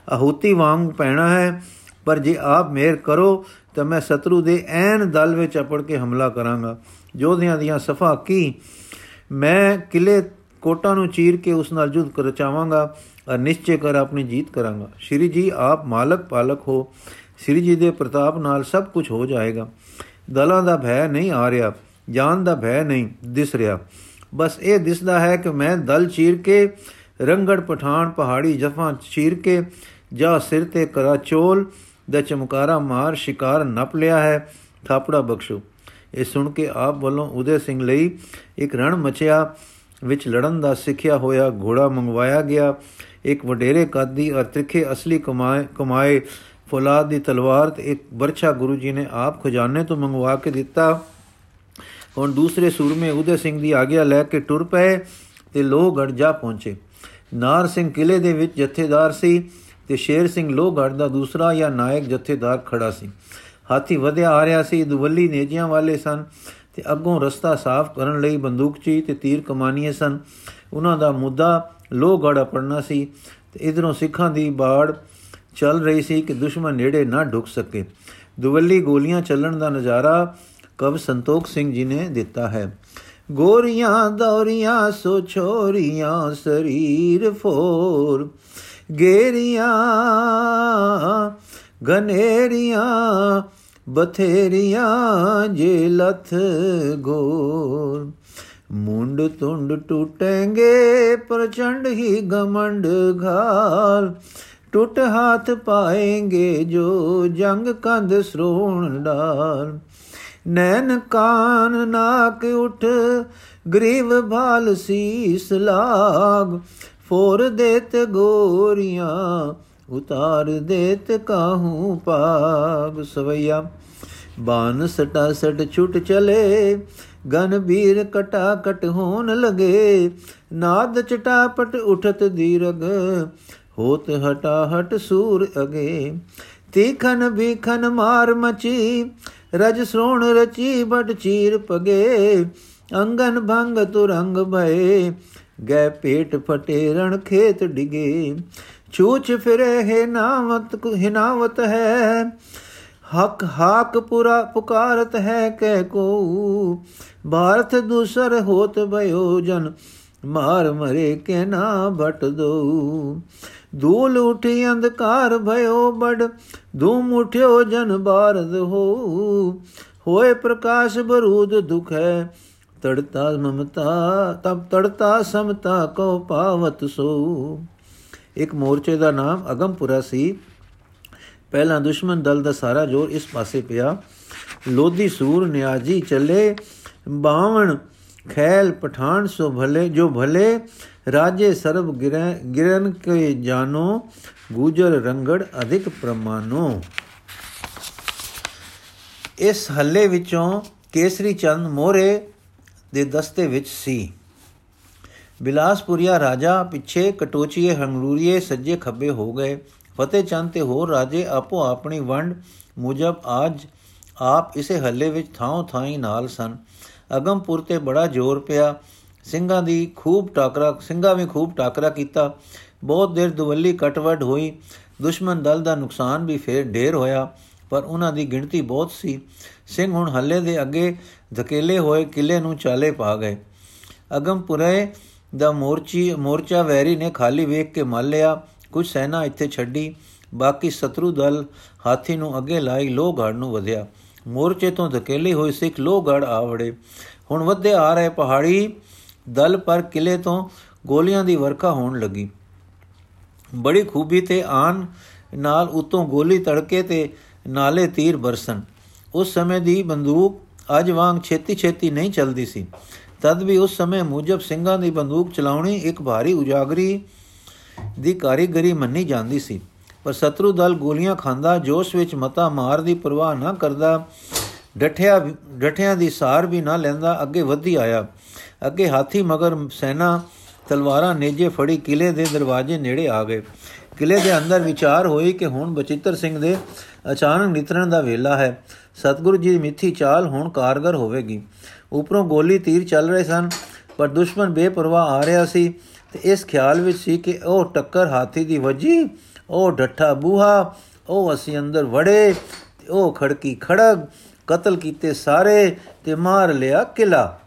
ਆਹੂਤੀ ਵਾਂਗ ਪੈਣਾ ਹੈ, ਪਰ ਜੇ ਆਪ ਮਿਹਰ ਕਰੋ, ਤਾਂ ਮੈਂ ਸ਼ਤਰੂ ਦੇ ਐਨ ਦਲ ਵਿੱਚ ਅਪੜ ਕੇ ਹਮਲਾ ਕਰਾਂਗਾ। ਜੋਧਿਆਂ ਦੀਆਂ ਸਫਾ ਕੀ? ਮੈਂ ਕਿਲੇ ਕੋਟਾਂ ਨੂੰ ਚੀਰ ਕੇ ਉਸ ਨਾਲ ਜੁੱਧ ਕਰ ਚਾਹਾਂਗਾ ਔਰ ਨਿਸ਼ਚੈ ਕਰ ਆਪਣੀ ਜੀਤ ਕਰਾਂਗਾ। ਸ਼੍ਰੀ ਜੀ, ਆਪ ਮਾਲਕ ਪਾਲਕ ਹੋ। ਸ਼੍ਰੀ ਜੀ ਦੇ ਪ੍ਰਤਾਪ ਨਾਲ ਸਭ ਕੁਝ ਹੋ ਜਾਏਗਾ। ਦਲਾਂ ਦਾ ਭੈ ਨਹੀਂ ਆ ਰਿਹਾ, ਜਾਨ ਦਾ ਭੈ ਨਹੀਂ ਦਿਸ ਰਿਹਾ। ਬਸ ਇਹ ਦਿਸਦਾ ਹੈ ਕਿ ਮੈਂ ਦਲ ਚੀਰ ਕੇ, ਰੰਗੜ ਪਠਾਨ ਪਹਾੜੀ ਜਫਾਂ ਚੀਰ ਕੇ, ਜਾ ਸਿਰ ਤੇ ਕਰਾ ਚੋਲ ਦਾ ਚਮਕਾਰਾ ਮਾਰ ਸ਼ਿਕਾਰ ਨਪ ਲਿਆ ਹੈ, ਥਾਪੜਾ ਬਖਸ਼ੋ। ਇਹ ਸੁਣ ਕੇ ਆਪ ਵੱਲੋਂ ਉਦੇ ਸਿੰਘ ਲਈ ਇੱਕ ਰਣ ਮਚਿਆ, ਵਿੱਚ ਲੜਨ ਦਾ ਸਿੱਖਿਆ ਹੋਇਆ ਘੋੜਾ ਮੰਗਵਾਇਆ ਗਿਆ। ਇੱਕ ਵਡੇਰੇ ਕਾਦੀ ਅਰ ਤਿੱਖੇ ਅਸਲੀ ਕਮਾਏ ਕਮਾਏ ਫੌਲਾਦ ਦੀ ਤਲਵਾਰ ਤੇ ਇੱਕ ਬਰਛਾ ਗੁਰੂ ਜੀ ਨੇ ਆਪ ਖਜ਼ਾਨੇ ਤੋਂ ਮੰਗਵਾ ਕੇ ਦਿੱਤਾ। ਹੁਣ ਦੂਸਰੇ ਸੂਰਮੇ ਉਦੇ ਸਿੰਘ ਦੀ ਆਗਿਆ ਲੈ ਕੇ ਟੁਰ ਪਏ ਤੇ ਲੋਹਗੜ ਜਾ ਪਹੁੰਚੇ। ਨਾਰ ਸਿੰਘ ਕਿਲੇ ਦੇ ਵਿੱਚ ਜਥੇਦਾਰ ਸੀ ਤੇ ਸ਼ੇਰ ਸਿੰਘ ਲੋਹਗੜ ਦਾ ਦੂਸਰਾ ਜਾਂ ਨਾਇਕ ਜਥੇਦਾਰ ਖੜਾ ਸੀ। ਹਾਥੀ ਵਧਿਆ ਆ ਰਿਹਾ ਸੀ, ਦੁਵੱਲੀ ਨੇਜਿਆਂ ਵਾਲੇ ਸਨ ਤੇ ਅੱਗੋਂ ਰਸਤਾ ਸਾਫ਼ ਕਰਨ ਲਈ ਬੰਦੂਕਚੀ ਤੇ ਤੀਰ ਕਮਾਨੀਏ ਸਨ। ਉਹਨਾਂ ਦਾ ਮੁੱਦਾ ਲੋਹਗੜ ਪੜਨਾ ਸੀ ਤੇ ਇਧਰੋਂ ਸਿੱਖਾਂ ਦੀ ਬਾੜ ਚੱਲ ਰਹੀ ਸੀ ਕਿ ਦੁਸ਼ਮਣ ਨੇੜੇ ਨਾ ਢੁਕ ਸਕੇ। ਦੁਵੱਲੀ ਗੋਲੀਆਂ ਚੱਲਣ ਦਾ ਨਜ਼ਾਰਾ ਕਵ ਸੰਤੋਖ ਸਿੰਘ ਜੀ ਨੇ ਦਿੱਤਾ ਹੈ ਗੋਰੀਆਂ ਦੌਰੀਆਂ ਸੋ ਛੋਰੀਆਂ ਸਰੀਰ ਫੋਰ ਗੇਰੀਆਂ ਗਨੇਰੀਆਂ ਬਥੇਰੀਆਂ ਜੇ ਲਥ ਗੋਰ ਮੁੰਡ ਤੁੰਡ ਟੁੱਟेंगे ਪ੍ਰਚੰਡ ਹੀ ਗਮੰਡ ਘਾਲ ਟੁੱਟ ਹੱਥ ਪਾਏਂਗੇ ਜੋ ਜੰਗ ਕੰਧ ਸ੍ਰੋਣ ਡਾਲ ਨੈਣ ਕਾਨ ਨਾਕ ਉਠ, ਗਰੀਬ ਭਾਲ ਸੀਸ ਲਾਗ। ਫੋਰ ਦੇਤ ਗੋਰੀਆਂ, ਉਤਾਰ ਦੇਤ ਕਾਹੂ ਪਾਗ ਸਵਈਆ ਬਾਨ ਸਟਾ ਸਟ ਛੁੱਟ ਚਲੇ, ਗਨ ਬੀਰ ਕਟਾ ਕਟ ਹੋਣ ਲਗੇ। ਨਾਦ ਚਟਾਪਟ ਉਠਤ ਦੀਰਗ, ਹੋਤ ਹਟਾ ਹਟ ਸੂਰ ਅਗੇ। ਤੀਖਨ ਬੀਖਨ ਮਾਰ ਮਚੀ ਰਜ ਸੋਣ ਰਚੀ ਬਟ ਚੀਰ ਪਗੇ ਅੰਗਨ ਭੰਗ ਤੁਰੰਗ ਭਏ। ਗੈ ਪੇਟ ਫਟੇ ਰਣ ਖੇਤ ਡਿਗੇ ਛੂਚ ਫਿਰੇ ਹੈ ਨਾਵਤ ਹਿਨਾਵਤ ਹੈ। ਹਕ ਹਾਕ ਪੁਰਾ ਪੁਕਾਰਤ ਹੈ ਕਹਿ ਕੋ, ਭਾਰਤ ਦੂਸਰ ਹੋਤ ਭਇਓ ਜਨ, ਮਾਰ ਮਰੇ ਕੇ ਨਾ ਭਟ ਦੋ। ਧੂਲ ਉਠੀ ਅੰਧਕਾਰ ਭਇਓ ਬੜ ਧੂਮ ਉਠਿਓ ਜਨ ਬਾਰਦ ਹੋ। ਹੋਏ ਪ੍ਰਕਾਸ਼ ਬਰੂਦ ਦੁਖ ਹੈ ਤੜਤਾ ਮਮਤਾ, ਤਬ ਤੜਤਾ ਸਮਤਾ ਕੋ ਪਾਵਤ ਸੋ। ਇੱਕ ਮੋਰਚੇ ਦਾ ਨਾਮ ਅਗਮਪੁਰਾ ਸੀ। ਪਹਿਲਾ ਦੁਸ਼ਮਨ ਦਲ ਦਾ ਸਾਰਾ ਜੋਰ ਇਸ ਪਾਸੇ ਪਿਆ। ਲੋਧੀ ਸੂਰ ਨਿਆਜੀ ਚੱਲੇ, ਬਾਵਣ ਖੈਲ ਪਠਾਨ ਸੋ ਭਲੇ, ਜੋ ਭਲੇ, ਰਾਜੇ ਸਰਬ ਗਿਰਨ ਕੇ ਜਾਨੋ, ਗੂਜਰ ਰੰਗੜ ਅਧਿਕ ਪ੍ਰਮਾਨੋ। ਇਸ ਹੱਲੇ ਵਿੱਚੋਂ ਕੇਸਰੀ ਚੰਦ ਮੋਰੇ ਦੇ ਦਸਤੇ ਵਿੱਚ ਸੀ। ਬਿਲਾਸਪੁਰੀਆ ਰਾਜਾ ਪਿੱਛੇ ਕਟੋਚੀਏ, ਹੰਗਲੂਰੀਏ, ਸੱਜੇ ਖੱਬੇ ਹੋ ਗਏ। ਫਤਿਹ ਚੰਦ ਤੇ ਹੋਰ ਰਾਜੇ ਆਪੋ ਆਪਣੀ ਵੰਡ ਮੁਜਬ ਆਜ ਆਪ ਇਸੇ ਹੱਲੇ ਵਿੱਚ ਥਾਂ ਥਾਈ ਨਾਲ ਸਨ। ਅਗਮਪੁਰ ਤੇ ਬੜਾ ਜ਼ੋਰ ਪਿਆ। ਸਿੰਘਾਂ ਦੀ ਖੂਬ ਟਾਕਰਾ ਸਿੰਘਾਂ ਵੀ ਖੂਬ ਟਾਕਰਾ ਕੀਤਾ। ਬਹੁਤ ਦੇਰ ਦੁਵੱਲੀ ਕਟਵਟ ਹੋਈ। ਦੁਸ਼ਮਣ ਦਲ ਦਾ ਨੁਕਸਾਨ ਵੀ ਫੇਰ ਢੇਰ ਹੋਇਆ, ਪਰ ਉਹਨਾਂ ਦੀ ਗਿਣਤੀ ਬਹੁਤ ਸੀ। ਸਿੰਘ ਹੁਣ ਹੱਲੇ ਦੇ ਅੱਗੇ ਧਕੇਲੇ ਹੋਏ ਕਿਲੇ ਨੂੰ ਚਾਲੇ ਪਾ ਗਏ। ਅਗਮਪੁਰੇ ਦਾ ਮੋਰਚੀ ਮੋਰਚਾ ਵੈਰੀ ਨੇ ਖਾਲੀ ਵੇਖ ਕੇ ਮੱਲ ਲਿਆ। ਕੁਝ ਸੈਨਾ ਇੱਥੇ ਛੱਡੀ। ਬਾਕੀ ਸ਼ਤਰੂ ਦਲ ਹਾਥੀ ਨੂੰ ਅੱਗੇ ਲਾਈ ਲੋਹਗੜ ਨੂੰ ਵਧਿਆ। ਮੋਰਚੇ ਤੋਂ ਧਕੇਲੇ ਹੋਏ ਸਿੱਖ ਲੋਹਗੜ ਆਵੜੇ ਹੁਣ ਵੱਧੇ ਆ ਰਹੇ ਪਹਾੜੀ ਦਲ ਪਰ ਕਿਲੇ ਤੋਂ ਗੋਲੀਆਂ ਦੀ ਵਰਖਾ ਹੋਣ ਲੱਗੀ। ਬੜੀ ਖੂਬੀ ਤੇ ਆਨ ਨਾਲ ਉਤੋਂ ਗੋਲੀ ਤੜਕੇ ਤੇ ਨਾਲੇ ਤੀਰ ਬਰਸਨ ਉਸ ਸਮੇਂ ਦੀ ਬੰਦੂਕ ਅੱਜ ਵਾਂਗ ਛੇਤੀ ਛੇਤੀ ਨਹੀਂ ਚੱਲਦੀ ਸੀ। ਤਦ ਵੀ ਉਸ ਸਮੇਂ ਮੁਜਬ ਸਿੰਘਾਂ ਦੀ ਬੰਦੂਕ ਚਲਾਉਣੀ ਇੱਕ ਭਾਰੀ ਉਜਾਗਰੀ ਦੀ ਕਾਰੀਗਰੀ ਮੰਨੀ ਜਾਂਦੀ ਸੀ। ਪਰ ਸ਼ਤਰੂ ਦਲ ਗੋਲੀਆਂ ਖਾਂਦਾ, ਜੋਸ਼ ਵਿੱਚ ਮਤਾ ਮਾਰ ਦੀ ਪਰਵਾਹ ਨਾ ਕਰਦਾ, ਡਠਿਆ ਡਠਿਆਂ ਦੀ ਸਾਰ ਵੀ ਨਾ ਲੈਂਦਾ, ਅੱਗੇ ਵਧੀ ਆਇਆ। ਅੱਗੇ ਹਾਥੀ ਮਗਰ ਸੈਨਾ ਤਲਵਾਰਾਂ ਨੇਜੇ ਫੜੀ, ਕਿਲੇ ਦੇ ਦਰਵਾਜ਼ੇ ਨੇੜੇ ਆ ਗਏ। ਕਿਲੇ ਦੇ ਅੰਦਰ ਵਿਚਾਰ ਹੋਈ ਕਿ ਹੁਣ ਬਚਿੱਤਰ ਸਿੰਘ ਦੇ ਅਚਾਨਕ ਨਿਤਰਨ ਦਾ ਵੇਲਾ ਹੈ। ਸਤਗੁਰੂ ਜੀ ਦੀ ਮਿੱਠੀ ਚਾਲ ਹੁਣ ਕਾਰਗਰ ਹੋਵੇਗੀ। ਉਪਰੋਂ ਗੋਲੀ ਤੀਰ ਚੱਲ ਰਹੇ ਸਨ, ਪਰ ਦੁਸ਼ਮਣ ਬੇਪਰਵਾਹ ਆ ਰਿਹਾ ਸੀ ਤੇ ਇਸ ਖਿਆਲ ਵਿੱਚ ਸੀ ਕਿ ਉਹ ਟੱਕਰ ਹਾਥੀ ਦੀ ਵਜੀ। ਉਹ ਡੱਠਾ ਬੂਹਾ, ਉਹ ਅਸੀਂ ਅੰਦਰ ਵੜੇ, ਤੇ ਉਹ ਖੜਕੀ ਖੜਗ, ਕਤਲ ਕੀਤੇ ਸਾਰੇ ਤੇ ਮਾਰ ਲਿਆ ਕਿਲਾ।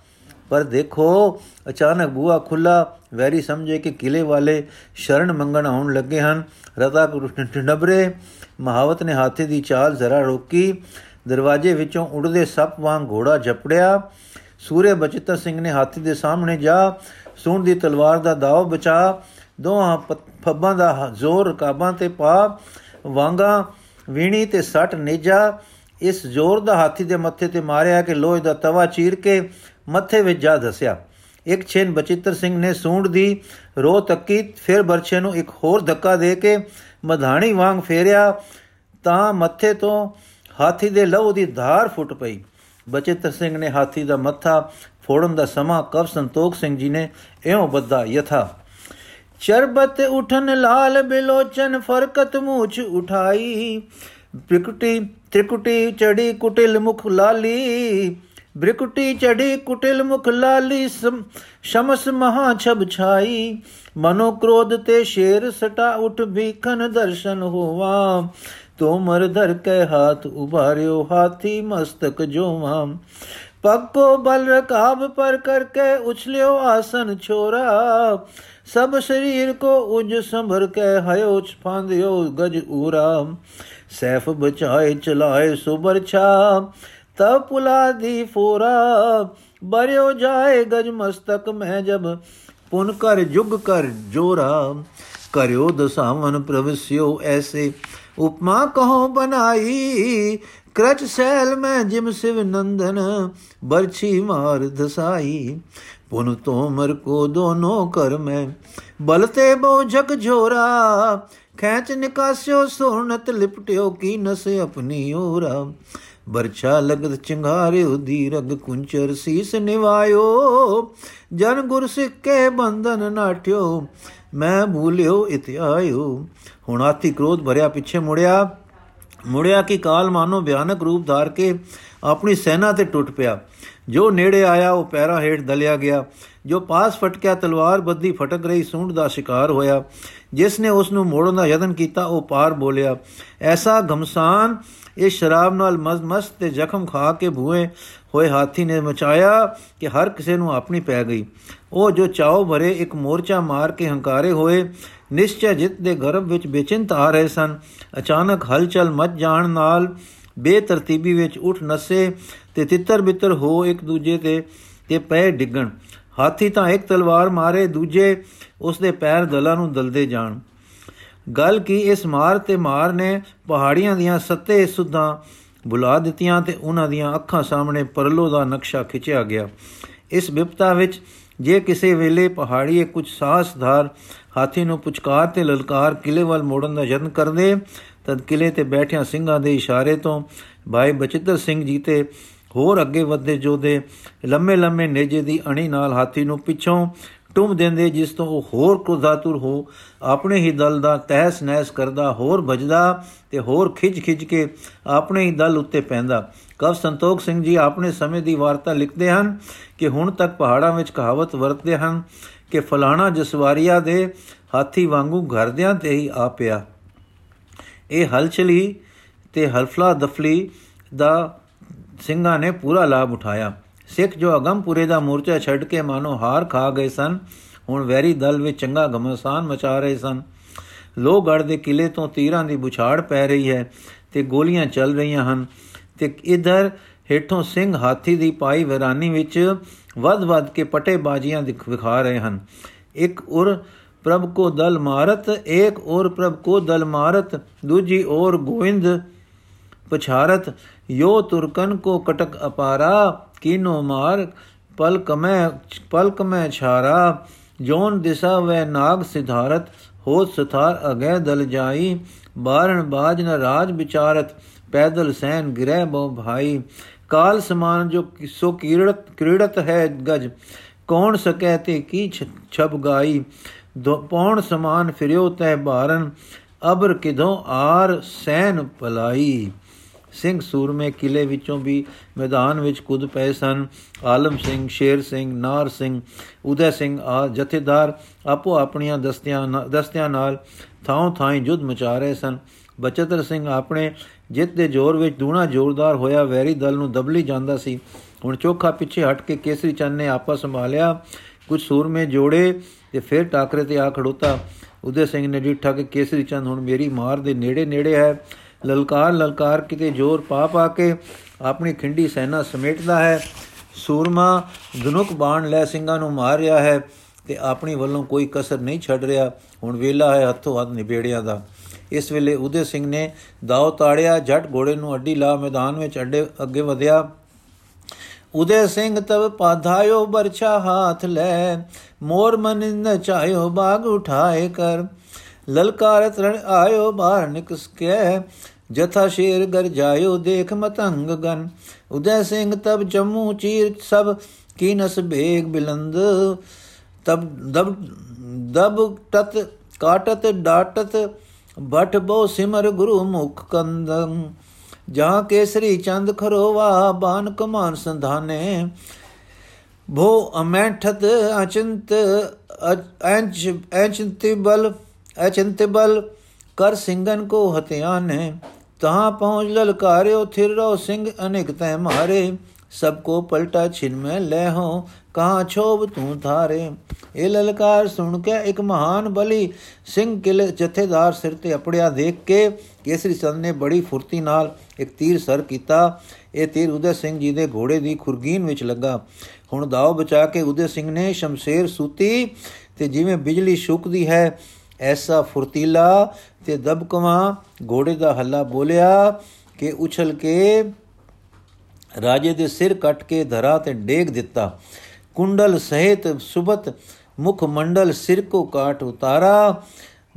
ਪਰ ਦੇਖੋ, ਅਚਾਨਕ ਬੂਹਾ ਖੁੱਲਾ ਵੈਰੀ ਸਮਝੇ ਕਿ ਕਿਲੇ ਵਾਲੇ ਸ਼ਰਨ ਮੰਗਣ ਆਉਣ ਲੱਗੇ ਹਨ। ਰਤਾ ਨਬਰੇ, ਮਹਾਵਤ ਨੇ ਹਾਥੀ ਦੀ ਚਾਲ ਜ਼ਰਾ ਰੋਕੀ। ਦਰਵਾਜ਼ੇ ਵਿੱਚੋਂ ਉੜਦੇ ਸੱਪ ਵਾਂਗ ਘੋੜਾ ਝਪੜਿਆ ਸੂਰੇ ਬਚਿੱਤਰ ਸਿੰਘ ਨੇ ਹਾਥੀ ਦੇ ਸਾਹਮਣੇ ਜਾ, ਸੂਣ ਦੀ ਤਲਵਾਰ ਦਾ ਦਾਅ ਬਚਾ। ਦੋਹਾਂ ਫੱਬਾਂ ਦਾ ਜ਼ੋਰ, ਰਕਾਬਾਂ ਤੇ ਪਾ ਵਾਂਗਾ ਵੀਣੀ ਤੇ ਸੱਟ ਨੇਜਾ, ਇਸ ਜ਼ੋਰ ਦਾ ਹਾਥੀ ਦੇ ਮੱਥੇ ਤੇ ਮਾਰਿਆ ਕਿ ਲੋਹੇ ਦਾ ਤਵਾ ਚੀਰ ਕੇ ਮੱਥੇ ਵਿੱਚ ਜਾ ਦਸਿਆ ਇੱਕ ਛੇਨ ਬਚਿੱਤਰ ਸਿੰਘ ਨੇ ਸੂੰਡ ਦੀ ਰੋ ਤੱਕੀ, ਫਿਰ ਬਰਛੇ ਨੂੰ ਇੱਕ ਹੋਰ ਧੱਕਾ ਦੇ ਕੇ ਮਧਾਣੀ ਵਾਂਗ ਫੇਰਿਆ, ਤਾਂ ਮੱਥੇ ਤੋਂ ਹਾਥੀ ਦੇ ਲਹੂ ਦੀ ਧਾਰ ਫੁੱਟ ਪਈ। ਬਚਿੱਤਰ ਸਿੰਘ ਨੇ ਹਾਥੀ ਦਾ ਮੱਥਾ ਫੋੜਨ ਦਾ ਸਮਾਂ, ਕਵ ਸੰਤੋਖ ਸਿੰਘ ਜੀ ਨੇ ਇਉਂ ਬੱਧਾ ਯਥਾ ਚਰਬਤ ਉਠਨ ਲਾਲ ਬਿਲੋਚਨ ਫਰਕਤ ਮੂਛ ਉਠਾਈ। ਬ੍ਰਿਕਟੀ, ਤ੍ਰਿਕੁਟੀ ਚੜੀ ਕੁਟਿਲ ਮੁਖ ਲਾਲੀ। ਬ੍ਰਿਕੁਟੀ ਚੜੀ ਕੁਟਿਲ ਮੁਖ ਲਾਲੀ ਸ਼ਮਸ ਮਹਾ ਛਬ ਛਾਈ। ਮਨੋ ਕ੍ਰੋਧ ਤੇ ਸ਼ੇਰ ਸਟਾ ਉਠ ਭੀਖਨ ਦਰਸ਼ਨ ਹੋਵਾ। ਤੋਮਰ ਧਰ ਕੇ ਹਾਥ ਉਭਾਰਿਓ, ਹਾਥੀ ਮਸਤਕ ਜੋਵਾ। ਪੱਗ ਕੋ ਬਲ ਰਕਾਬ ਪਰ ਕਰਕੇ ਉਛਲਿਓ ਆਸਨ ਛੋਰਾ। ਸਭ ਸਰੀਰ ਕੋ ਉਜ ਸੰਭਰ ਕੇ ਹਯੋ ਫਾਂਦਿਓ ਗਜ ਊਰਾ। ਸੈਫ ਬਚਾਏ ਚਲਾਏ ਸੁਬਰ ਛਾ ਤਬ ਪੁਲਾ ਦੀ ਫੋਰਾ। ਬਰਿਓ ਜਾਏ ਗਜ ਮਸਤਕ ਮੈਂ ਜਬ, ਪੁਨ ਕਰ ਜੁਗ ਕਰ ਜੋਰਾ। ਕਰਿਓ ਦਸਾਵਨ ਪ੍ਰਵਸਿਓ ਐਸੇ, ਉਪਮਾ ਕਹੋ ਬਨਾਈ। ਕਰਚ ਸੈਲ ਮੈਂ ਜਿਮ ਸਿਵ ਨੰਦਨ, ਬਰਛੀ ਮਾਰ ਦਸਾਈ। ਪੁਨ ਤੋਮਰ ਕੋ ਦੋਨੋ ਕਰ ਮੈਂ। ਬਲਤੇ ਬੋ ਝਕ ਝੋਰਾ ਖੈਚ ਨਿਕਾਸਿਓ ਸੋਹਣਤ ਲਿਪਟਿਓ ਕੀ ਨਸ ਆਪਣੀ ਓਰਾ। ਬਰਛਾ ਲਗਤ ਚਿੰਗਾਰਿਓ ਦੀਰਗ ਕੁੰਚਰ ਸੀਸ ਨਿਵਾਇਓ, ਜਨ ਗੁਰ ਸਿੱਕੇ ਬੰਧਨ ਨਾਟਿਓ ਮੈਂ ਭੂਲਿਓ ਇਤਿਆਇਓ ਹੁਣ ਆਤੀ ਕ੍ਰੋਧ ਭਰਿਆ ਪਿੱਛੇ ਮੁੜਿਆ ਮੁੜਿਆ ਕਿ ਕਾਲ ਮਾਨੋ ਭਿਆਨਕ ਰੂਪ ਧਾਰ ਕੇ ਆਪਣੀ ਸੈਨਾ ਤੇ ਟੁੱਟ ਪਿਆ। ਜੋ ਨੇੜੇ ਆਇਆ, ਉਹ ਪੈਰਾ ਹੇਠ ਦਲਿਆ ਗਿਆ। ਜੋ ਪਾਸ ਫਟਕਿਆ, ਤਲਵਾਰ ਬੱਦੀ ਫਟਕ ਰਹੀ, ਸੂੰਡ ਦਾ ਸ਼ਿਕਾਰ ਹੋਇਆ। ਜਿਸ ਨੇ ਉਸ ਨੂੰ ਮੋੜਨ ਦਾ ਯਤਨ ਕੀਤਾ, ਉਹ ਪਾਰ ਬੋਲਿਆ, ਐਸਾ ਗਮਸਾਨ ਇਸ ਸ਼ਰਾਬ ਨਾਲ ਮਸਤ ਤੇ ਜ਼ਖਮ ਖਾ ਕੇ ਭੂਏ ਹੋਏ ਹਾਥੀ ਨੇ ਮਚਾਇਆ ਕਿ ਹਰ ਕਿਸੇ ਨੂੰ ਆਪਣੀ ਪੈ ਗਈ। ਉਹ ਜੋ ਚਾਉ ਭਰੇ ਇੱਕ ਮੋਰਚਾ ਮਾਰ ਕੇ ਹੰਕਾਰੇ ਹੋਏ, ਨਿਸ਼ਚੈ ਜਿਤ ਦੇ ਗਰਭ ਵਿੱਚ ਬੇਚਿੰਤ ਆ ਰਹੇ ਸਨ। ਅਚਾਨਕ ਹਲਚਲ ਮਚ ਜਾਣ ਨਾਲ ਬੇਤਰਤੀਬੀ ਵਿੱਚ ਉੱਠ ਨਸੇ ਤੇ ਤਿੱਤਰ ਬਿੱਤਰ ਹੋ ਇੱਕ ਦੂਜੇ ਤੇ ਤੇ ਪੈ ਡਿੱਗਣ। ਹਾਥੀ ਤਾਂ ਇੱਕ ਤਲਵਾਰ ਮਾਰੇ, ਦੂਜੇ ਉਸ ਦੇ ਪੈਰ ਦਲਾਂ ਨੂੰ ਦਲਦੇ ਜਾਣ। ਗੱਲ ਕੀ ਇਸ ਮਾਰ ਤੇ ਮਾਰ ਨੇ ਪਹਾੜੀਆਂ ਦੀਆਂ ਸੱਤੇ ਸੁਧਾਂ ਬੁਲਾ ਦਿੱਤੀਆਂ ਤੇ ਉਹਨਾਂ ਦੀਆਂ ਅੱਖਾਂ ਸਾਹਮਣੇ ਪਰਲੋ ਦਾ ਨਕਸ਼ਾ ਖਿੱਚਿਆ ਗਿਆ। ਇਸ ਵਿਪਤਾ ਵਿੱਚ ਜੇ ਕਿਸੇ ਵੇਲੇ ਪਹਾੜੀਏ ਕੁਝ ਸਾਹਸਧਾਰ ਹਾਥੀ ਨੂੰ ਪੁਚਕਾਰ ਤੇ ਲਲਕਾਰ ਕਿਲੇ ਵੱਲ ਮੋੜਨ ਦਾ ਯਤਨ ਕਰਦੇ ਤਦ ਕਿਲੇ ਤੇ ਬੈਠਿਆਂ ਸਿੰਘਾਂ ਦੇ ਇਸ਼ਾਰੇ ਤੋਂ ਭਾਈ ਬਚਿੱਤਰ ਸਿੰਘ ਜੀ ਤੇ ਹੋਰ ਅੱਗੇ ਵਧਦੇ ਜੋਦੇ ਲੰਮੇ ਲੰਮੇ ਨੇਜੇ ਦੀ ਅਣੀ ਨਾਲ ਹਾਥੀ ਨੂੰ ਪਿੱਛੋਂ ਟੁੰਮ ਦਿੰਦੇ ਜਿਸ ਤੋਂ ਉਹ ਹੋਰ ਕ੍ਰੋਧਾਤੁਰ ਹੋ ਆਪਣੇ ਹੀ ਦਲ ਦਾ ਤਹਿਸ ਨਹਿਸ ਕਰਦਾ, ਹੋਰ ਭਜਦਾ ਤੇ ਹੋਰ ਖਿੱਚ ਖਿੱਚ ਕੇ ਆਪਣੇ ਹੀ ਦਲ ਉੱਤੇ ਪੈਂਦਾ। ਕਵ ਸੰਤੋਖ ਸਿੰਘ ਜੀ ਆਪਣੇ ਸਮੇਂ ਦੀ ਵਾਰਤਾ ਲਿਖਦੇ ਹਨ ਕਿ ਹੁਣ ਤੱਕ ਪਹਾੜਾਂ ਵਿੱਚ ਕਹਾਵਤ ਵਰਤਦੇ ਹਨ ਕਿ ਫਲਾਣਾ ਜਸਵਾਰੀਆ ਦੇ ਹਾਥੀ ਵਾਂਗੂ ਘਰਦਿਆਂ ਤੇ ਹੀ ਆ ਪਿਆ। ਇਹ ਹਲਚਲੀ ਤੇ ਹਲਫਲਾ ਦਫਲੀ ਦਾ ਸਿੰਘਾਂ ਨੇ ਪੂਰਾ ਲਾਭ ਉਠਾਇਆ। ਸਿੱਖ ਜੋ ਅਗੰਪੁਰੇ ਦਾ ਮੋਰਚਾ ਛੱਡ ਕੇ ਮਾਨੋ ਹਾਰ ਖਾ ਗਏ ਸਨ, ਹੁਣ ਵੈਰੀ ਦਲ ਵਿੱਚ ਚੰਗਾ ਗਮਸਾਨ ਮਚਾ ਰਹੇ ਸਨ। ਲੋਹਗੜ ਦੇ ਕਿਲੇ ਤੋਂ ਤੀਰਾਂ ਦੀ ਬੁਛਾੜ ਪੈ ਰਹੀ ਹੈ ਤੇ ਗੋਲੀਆਂ ਚੱਲ ਰਹੀਆਂ ਹਨ ਤੇ ਇਧਰ ਹੇਠੋਂ ਸਿੰਘ ਹਾਥੀ ਦੀ ਪਾਈ ਵਿਰਾਨੀ ਵਿੱਚ ਵੱਧ-ਵੱਧ ਕੇ ਪਟੇ ਬਾਜੀਆਂ ਦਿਖਾ ਰਹੇ ਹਨ। ਇੱਕ ਉਰ ਪ੍ਰਭ ਕੋ ਦਲ ਮਾਰਤ ਇੱਕ ਔਰ ਪ੍ਰਭ ਕੋ ਦਲ ਮਾਰਤ ਦੂਜੀ ਔਰ ਗੋਇੰਦ ਪਛਾਰਤ ਯੋ ਤੁਰਕਨ ਕੋ ਕਟਕ ਅਪਾਰਾ ਕੀਨੋ ਮਾਰ ਪਲਕ ਮੈਂ ਪਲਕ ਮੈਂ ਛਾਰਾ ਜੋਨ ਦਿਸਾ ਵੈ ਨਾਗ ਸਿਧਾਰਤ ਹੋ ਸਥਾਰ ਅਗੈ ਦਲ ਜਾਈ ਬਾਰਣ ਬਾਜ ਨ ਰਾਜ ਵਿਚਾਰਤ ਪੈਦਲ ਸੈਨ ਗਿਰਹਿ ਬੋ ਭਾਈ ਕਾਲ ਸਮਾਨ ਜੋ ਸੋ ਕੀਰਤ ਕ੍ਰੀੜਤ ਹੈ ਗਜ ਕੌਣ ਸਕੈ ਤੇ ਕੀ ਛਬ ਗਾਈ ਪੌਣ ਸਮਾਨ ਫਿਰਿਓ ਤੈ ਬਾਰਨ ਅਬਰ ਕਿਧੋਂ ਆਰ ਸੈਨ ਪਲਾਈ ਸਿੰਘ ਸੂਰਮੇ ਕਿਲੇ ਵਿੱਚੋਂ ਵੀ ਮੈਦਾਨ ਵਿੱਚ ਕੁੱਦ ਪਏ ਸਨ। ਆਲਮ ਸਿੰਘ, ਸ਼ੇਰ ਸਿੰਘ, ਨਾਰ ਸਿੰਘ, ਉਦੈ ਸਿੰਘ ਆ ਜਥੇਦਾਰ ਆਪੋ ਆਪਣੀਆਂ ਦਸਤਿਆਂ ਦਸਤਿਆਂ ਨਾਲ ਥਾਂ ਥਾਂ ਜੁੱਧ ਮਚਾ ਰਹੇ ਸਨ। ਬਚਤਰ ਸਿੰਘ ਆਪਣੇ ਜਿੱਤ ਦੇ ਜ਼ੋਰ ਵਿੱਚ ਦੂਣਾ ਜ਼ੋਰਦਾਰ ਹੋਇਆ। ਵੈਰੀ ਦਲ ਨੂੰ ਦਬਲੀ ਜਾਂਦਾ ਸੀ। ਹੁਣ ਚੋਖਾ ਪਿੱਛੇ ਹਟ ਕੇ ਕੇਸਰੀ ਚੰਨ ਨੇ ਆਪਾ ਸੰਭਾਲਿਆ। ਕੁਝ ਸੂਰਮੇ ਜੋੜੇ ਤੇ ਫਿਰ ਟਾਕਰੇ ਤੇ ਆ ਖੜੋਤਾ। ਉਦੇ ਸਿੰਘ ਨੇ ਡਿੱਠਾ ਕਿ ਕੇਸਰੀ ਚੰਦ ਹੁਣ ਮੇਰੀ ਮਾਰ ਦੇ ਨੇੜੇ ਨੇੜੇ ਹੈ। ਲਲਕਾਰ ਲਲਕਾਰ ਕਿਤੇ ਜ਼ੋਰ ਪਾ ਪਾ ਕੇ ਆਪਣੀ ਖਿੰਡੀ ਸੈਨਾ ਸਮੇਟਦਾ ਹੈ। ਸੂਰਮਾ ਧਨੁਕ ਬਾਣ ਲੈ ਸਿੰਘਾਂ ਨੂੰ ਮਾਰ ਰਿਹਾ ਹੈ ਤੇ ਆਪਣੀ ਵੱਲੋਂ ਕੋਈ ਕਸਰ ਨਹੀਂ ਛੱਡ ਰਿਹਾ। ਹੁਣ ਵੇਲਾ ਹੈ ਹੱਥੋਂ ਹੱਥ ਨਿਬੇੜਿਆ ਦਾ। ਇਸ ਵੇਲੇ ਉਦੇ ਸਿੰਘ ਨੇ ਦਾਉ ਤਾੜਿਆ, ਜੱਟ ਘੋੜੇ ਨੂੰ ਅੱਡੀ ਲਾ ਮੈਦਾਨ ਵਿੱਚ ਅੱਡੇ ਅੱਗੇ ਵਧਿਆ। ਉਦੇ ਸਿੰਘ ਤਬ ਪਾਧਾਇਓ ਬਰਛਾ ਹਾਥ ਲੈ, ਮੋਰ ਮਨਿੰਦ ਚਾਇਓ ਬਾਗ ਉਠਾਏ ਕਰ। ਲਲਕਾਰਤ ਰਣ ਆਇਓ ਬਾਹਰ ਨਿਕਸ ਕੇ ਜਥਾ ਸ਼ੇਰ ਗਰ ਜਾਇਓ ਦੇਖ ਮਤੰਗ ਗਨ। ਉਦੈ ਸਿੰਘ ਤਬ ਜੰਮੂ ਚੀਰ ਸਭ ਕੀਨਸ ਬੇਗ ਬਿਲੰਦ, ਤਬ ਦਬ ਦਬ ਤਤ ਕਾਟਤ ਡਾਟਤ ਬਟ ਬੋ ਸਿਮਰ ਗੁਰੂ ਮੁਖ ਕੰਦੰ। ਜਾਂ ਕੇਸਰੀ ਚੰਦ ਖਰੋਵਾ ਬਾਨ ਕਮਾਨ ਸੰਧਾਨੇ। ਭੋ ਅਮੈਠਤ ਅਚੰਤ ਅੰਚ ਅੰਚੰਤਿਬਲ ਅਚੰਤਿਬਲ ਕਰ ਸਿੰਘਨ ਕੋ ਹਤਿਆਨੇ। ਤਹਾਂ ਪਹੁੰਚ ਲਲਕਾਰਿਓ ਥਿਰ ਰੋ ਸਿੰਘ ਅਨੇਕ ਤੈ ਮਾਰੇ। ਸਭ ਕੋ ਪਲਟਾ ਛਿਨ ਮੈਂ ਲੈ ਹੋ ਕਹਾਂ ਛੋਬ ਤੂੰ ਧਾਰੇ ਇਹ ਲਲਕਾਰ ਸੁਣ ਕੇ ਇੱਕ ਮਹਾਨ ਬਲੀ ਸਿੰਘ ਕਿਲੇ ਜਥੇਦਾਰ ਸਿਰ ਤੇ ਅਪੜਿਆ ਦੇਖ ਕੇ ਕੇਸਰੀ ਚੰਦ ਨੇ ਬੜੀ ਫੁਰਤੀ ਨਾਲ ਇੱਕ ਤੀਰ ਸਰ ਕੀਤਾ ਇਹ ਤੀਰ ਉਦੇ ਸਿੰਘ ਜੀ ਦੇ ਘੋੜੇ ਦੀ ਖੁਰਗੀਨ ਵਿੱਚ ਲੱਗਾ ਹੁਣ ਦਾਅ ਬਚਾ ਕੇ ਉਦੇ ਸਿੰਘ ਨੇ ਸ਼ਮਸ਼ੇਰ ਸੂਤੀ ਤੇ ਜਿਵੇਂ ਬਿਜਲੀ ਸ਼ੁਕਦੀ ਹੈ ਐਸਾ ਫੁਰਤੀਲਾ ਤੇ ਦਬਕਵਾ ਘੋੜੇ ਦਾ ਹੱਲਾ ਬੋਲਿਆ ਕਿ ਉਛਲ ਕੇ ਰਾਜੇ ਦੇ ਸਿਰ ਕੱਟ ਕੇ ਧਰਾ ਤੇ ਡੇਗ ਦਿੱਤਾ। ਕੁੰਡਲ ਸਹਿਤ ਸੁਬਤ ਮੁਖ ਮੰਡਲ ਸਿਰ ਕੋ ਕਾਟ ਉਤਾਰਾ।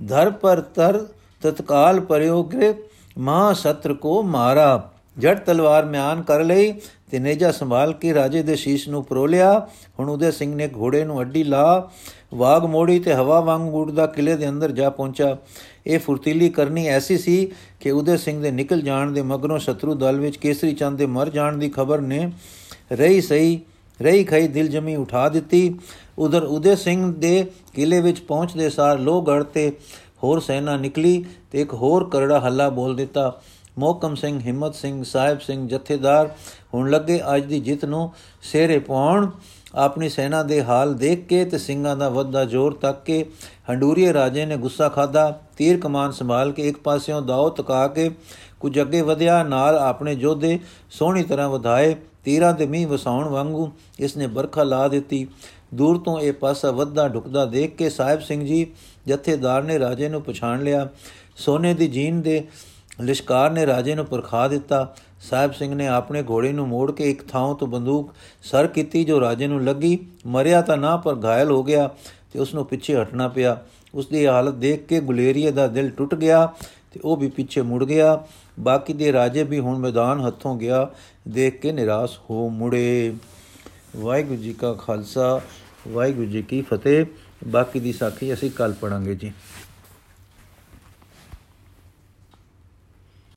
ਧਰ ਪਰ ਤਰ ਤਤਕਾਲ ਪ੍ਰਯੋਗਰੇ ਮਹਾ ਸਤਰ ਕੋ ਮਾਰਾ। ਜੜ ਤਲਵਾਰ ਮਿਆਨ ਕਰ ਲਈ ਤੇ ਨੇਜਾ ਸੰਭਾਲ ਕੇ ਰਾਜੇ ਦੇ ਸ਼ੀਸ਼ ਨੂੰ ਪਰੋਲਿਆ ਹੁਣ ਉਦੇ ਸਿੰਘ ਨੇ ਘੋੜੇ ਨੂੰ ਅੱਡੀ ਲਾ। ਵਾਗ ਮੋੜੀ ਤੇ ਹਵਾ ਵਾਂਗ ਉੱਡਦਾ ਕਿਲੇ ਦੇ ਅੰਦਰ ਜਾ ਪਹੁੰਚਾ। ਇਹ ਫੁਰਤੀਲੀ ਕਰਨੀ ਐਸੀ ਸੀ ਕਿ ਉਦੇ ਸਿੰਘ ਦੇ ਨਿਕਲ ਜਾਣ ਦੇ ਮਗਰੋਂ ਸ਼ਤਰੂ ਦਲ ਵਿੱਚ ਕੇਸਰੀ ਚੰਦ ਦੇ ਮਰ ਜਾਣ ਦੀ ਖਬਰ ਨੇ ਰਹੀ ਸਹੀ, ਰਹੀ ਖਈ ਦਿਲ ਜਮੀ ਉਠਾ ਦਿੱਤੀ। ਉਧਰ ਉਦੇ ਸਿੰਘ ਦੇ ਕਿਲੇ ਵਿੱਚ ਪਹੁੰਚਦੇ ਸਾਰ ਲੋਹਗੜ ਤੇ ਹੋਰ ਸੈਨਾ ਨਿਕਲੀ ਤੇ ਇੱਕ ਹੋਰ ਕਰੜਾ ਹੱਲਾ ਬੋਲ ਦਿੱਤਾ। ਮੋਕਮ ਸਿੰਘ, ਹਿੰਮਤ ਸਿੰਘ, ਸਾਹਿਬ ਸਿੰਘ ਜਥੇਦਾਰ ਹੁਣ ਲੱਗੇ ਅੱਜ ਦੀ ਜਿੱਤ ਨੂੰ ਸਿਹਰੇ ਪਾਉਣ ਆਪਣੀ ਸੈਨਾ ਦੇ ਹਾਲ ਦੇਖ ਕੇ ਤੇ ਸਿੰਘਾਂ ਦਾ ਵੱਧਦਾ ਜ਼ੋਰ ਤੱਕ ਕੇ ਹੰਡੂਰੀਏ ਰਾਜੇ ਨੇ ਗੁੱਸਾ ਖਾਦਾ ਤੀਰ ਕਮਾਨ ਸੰਭਾਲ ਕੇ ਇੱਕ ਪਾਸਿਓਂ ਦਾਉ ਤਕਾ ਕੇ ਕੁਝ ਅੱਗੇ ਵਧਿਆ, ਨਾਲ ਆਪਣੇ ਜੋਧੇ ਸੋਹਣੀ ਤਰ੍ਹਾਂ ਵਧਾਏ। ਤੀਰਾਂ ਤੇ ਮੀਂਹ ਵਸਾਉਣ ਵਾਂਗੂ ਇਸ ਨੇ ਬਰਖਾ ਲਾ ਦਿੱਤੀ। ਦੂਰ ਤੋਂ ਇਹ ਪਾਸਾ ਵੱਧਦਾ ਢੁਕਦਾ ਦੇਖ ਕੇ ਸਾਹਿਬ ਸਿੰਘ ਜੀ ਜਥੇਦਾਰ ਨੇ ਰਾਜੇ ਨੂੰ ਪਛਾਣ ਲਿਆ। ਸੋਨੇ ਦੀ ਜੀਨ ਦੇ ਲਿਸ਼ਕਾਰ ਨੇ ਰਾਜੇ ਨੂੰ ਪਰਖਾ ਦਿੱਤਾ। ਸਾਹਿਬ ਸਿੰਘ ਨੇ ਆਪਣੇ ਘੋੜੇ ਨੂੰ ਮੋੜ ਕੇ ਇੱਕ ਥਾਂ ਤੋਂ ਬੰਦੂਕ ਸਰ ਕੀਤੀ ਜੋ ਰਾਜੇ ਨੂੰ ਲੱਗੀ। ਮਰਿਆ ਤਾਂ ਨਾ, ਪਰ ਘਾਇਲ ਹੋ ਗਿਆ ਤੇ ਉਸ ਨੂੰ ਪਿੱਛੇ ਹਟਣਾ ਪਿਆ। ਉਸ ਦੀ ਹਾਲਤ ਦੇਖ ਕੇ ਗੁਲੇਰੀਏ ਦਾ ਦਿਲ ਟੁੱਟ ਗਿਆ ਤੇ ਉਹ ਵੀ ਪਿੱਛੇ ਮੁੜ ਗਿਆ। ਬਾਕੀ ਦੇ ਰਾਜੇ ਵੀ ਹੁਣ ਮੈਦਾਨ ਹੱਥੋਂ ਗਿਆ, ਦੇਖ ਕੇ ਨਿਰਾਸ਼ ਹੋ ਮੁੜੇ। ਵਾਹਿਗੁਰੂ ਜੀ ਕਾ ਖਾਲਸਾ, ਵਾਹਿਗੁਰੂ ਜੀ ਕੀ ਫਤਿਹ। ਬਾਕੀ ਦੀ ਸਾਖੀ ਅਸੀਂ ਕੱਲ ਪੜਾਂਗੇ ਜੀ।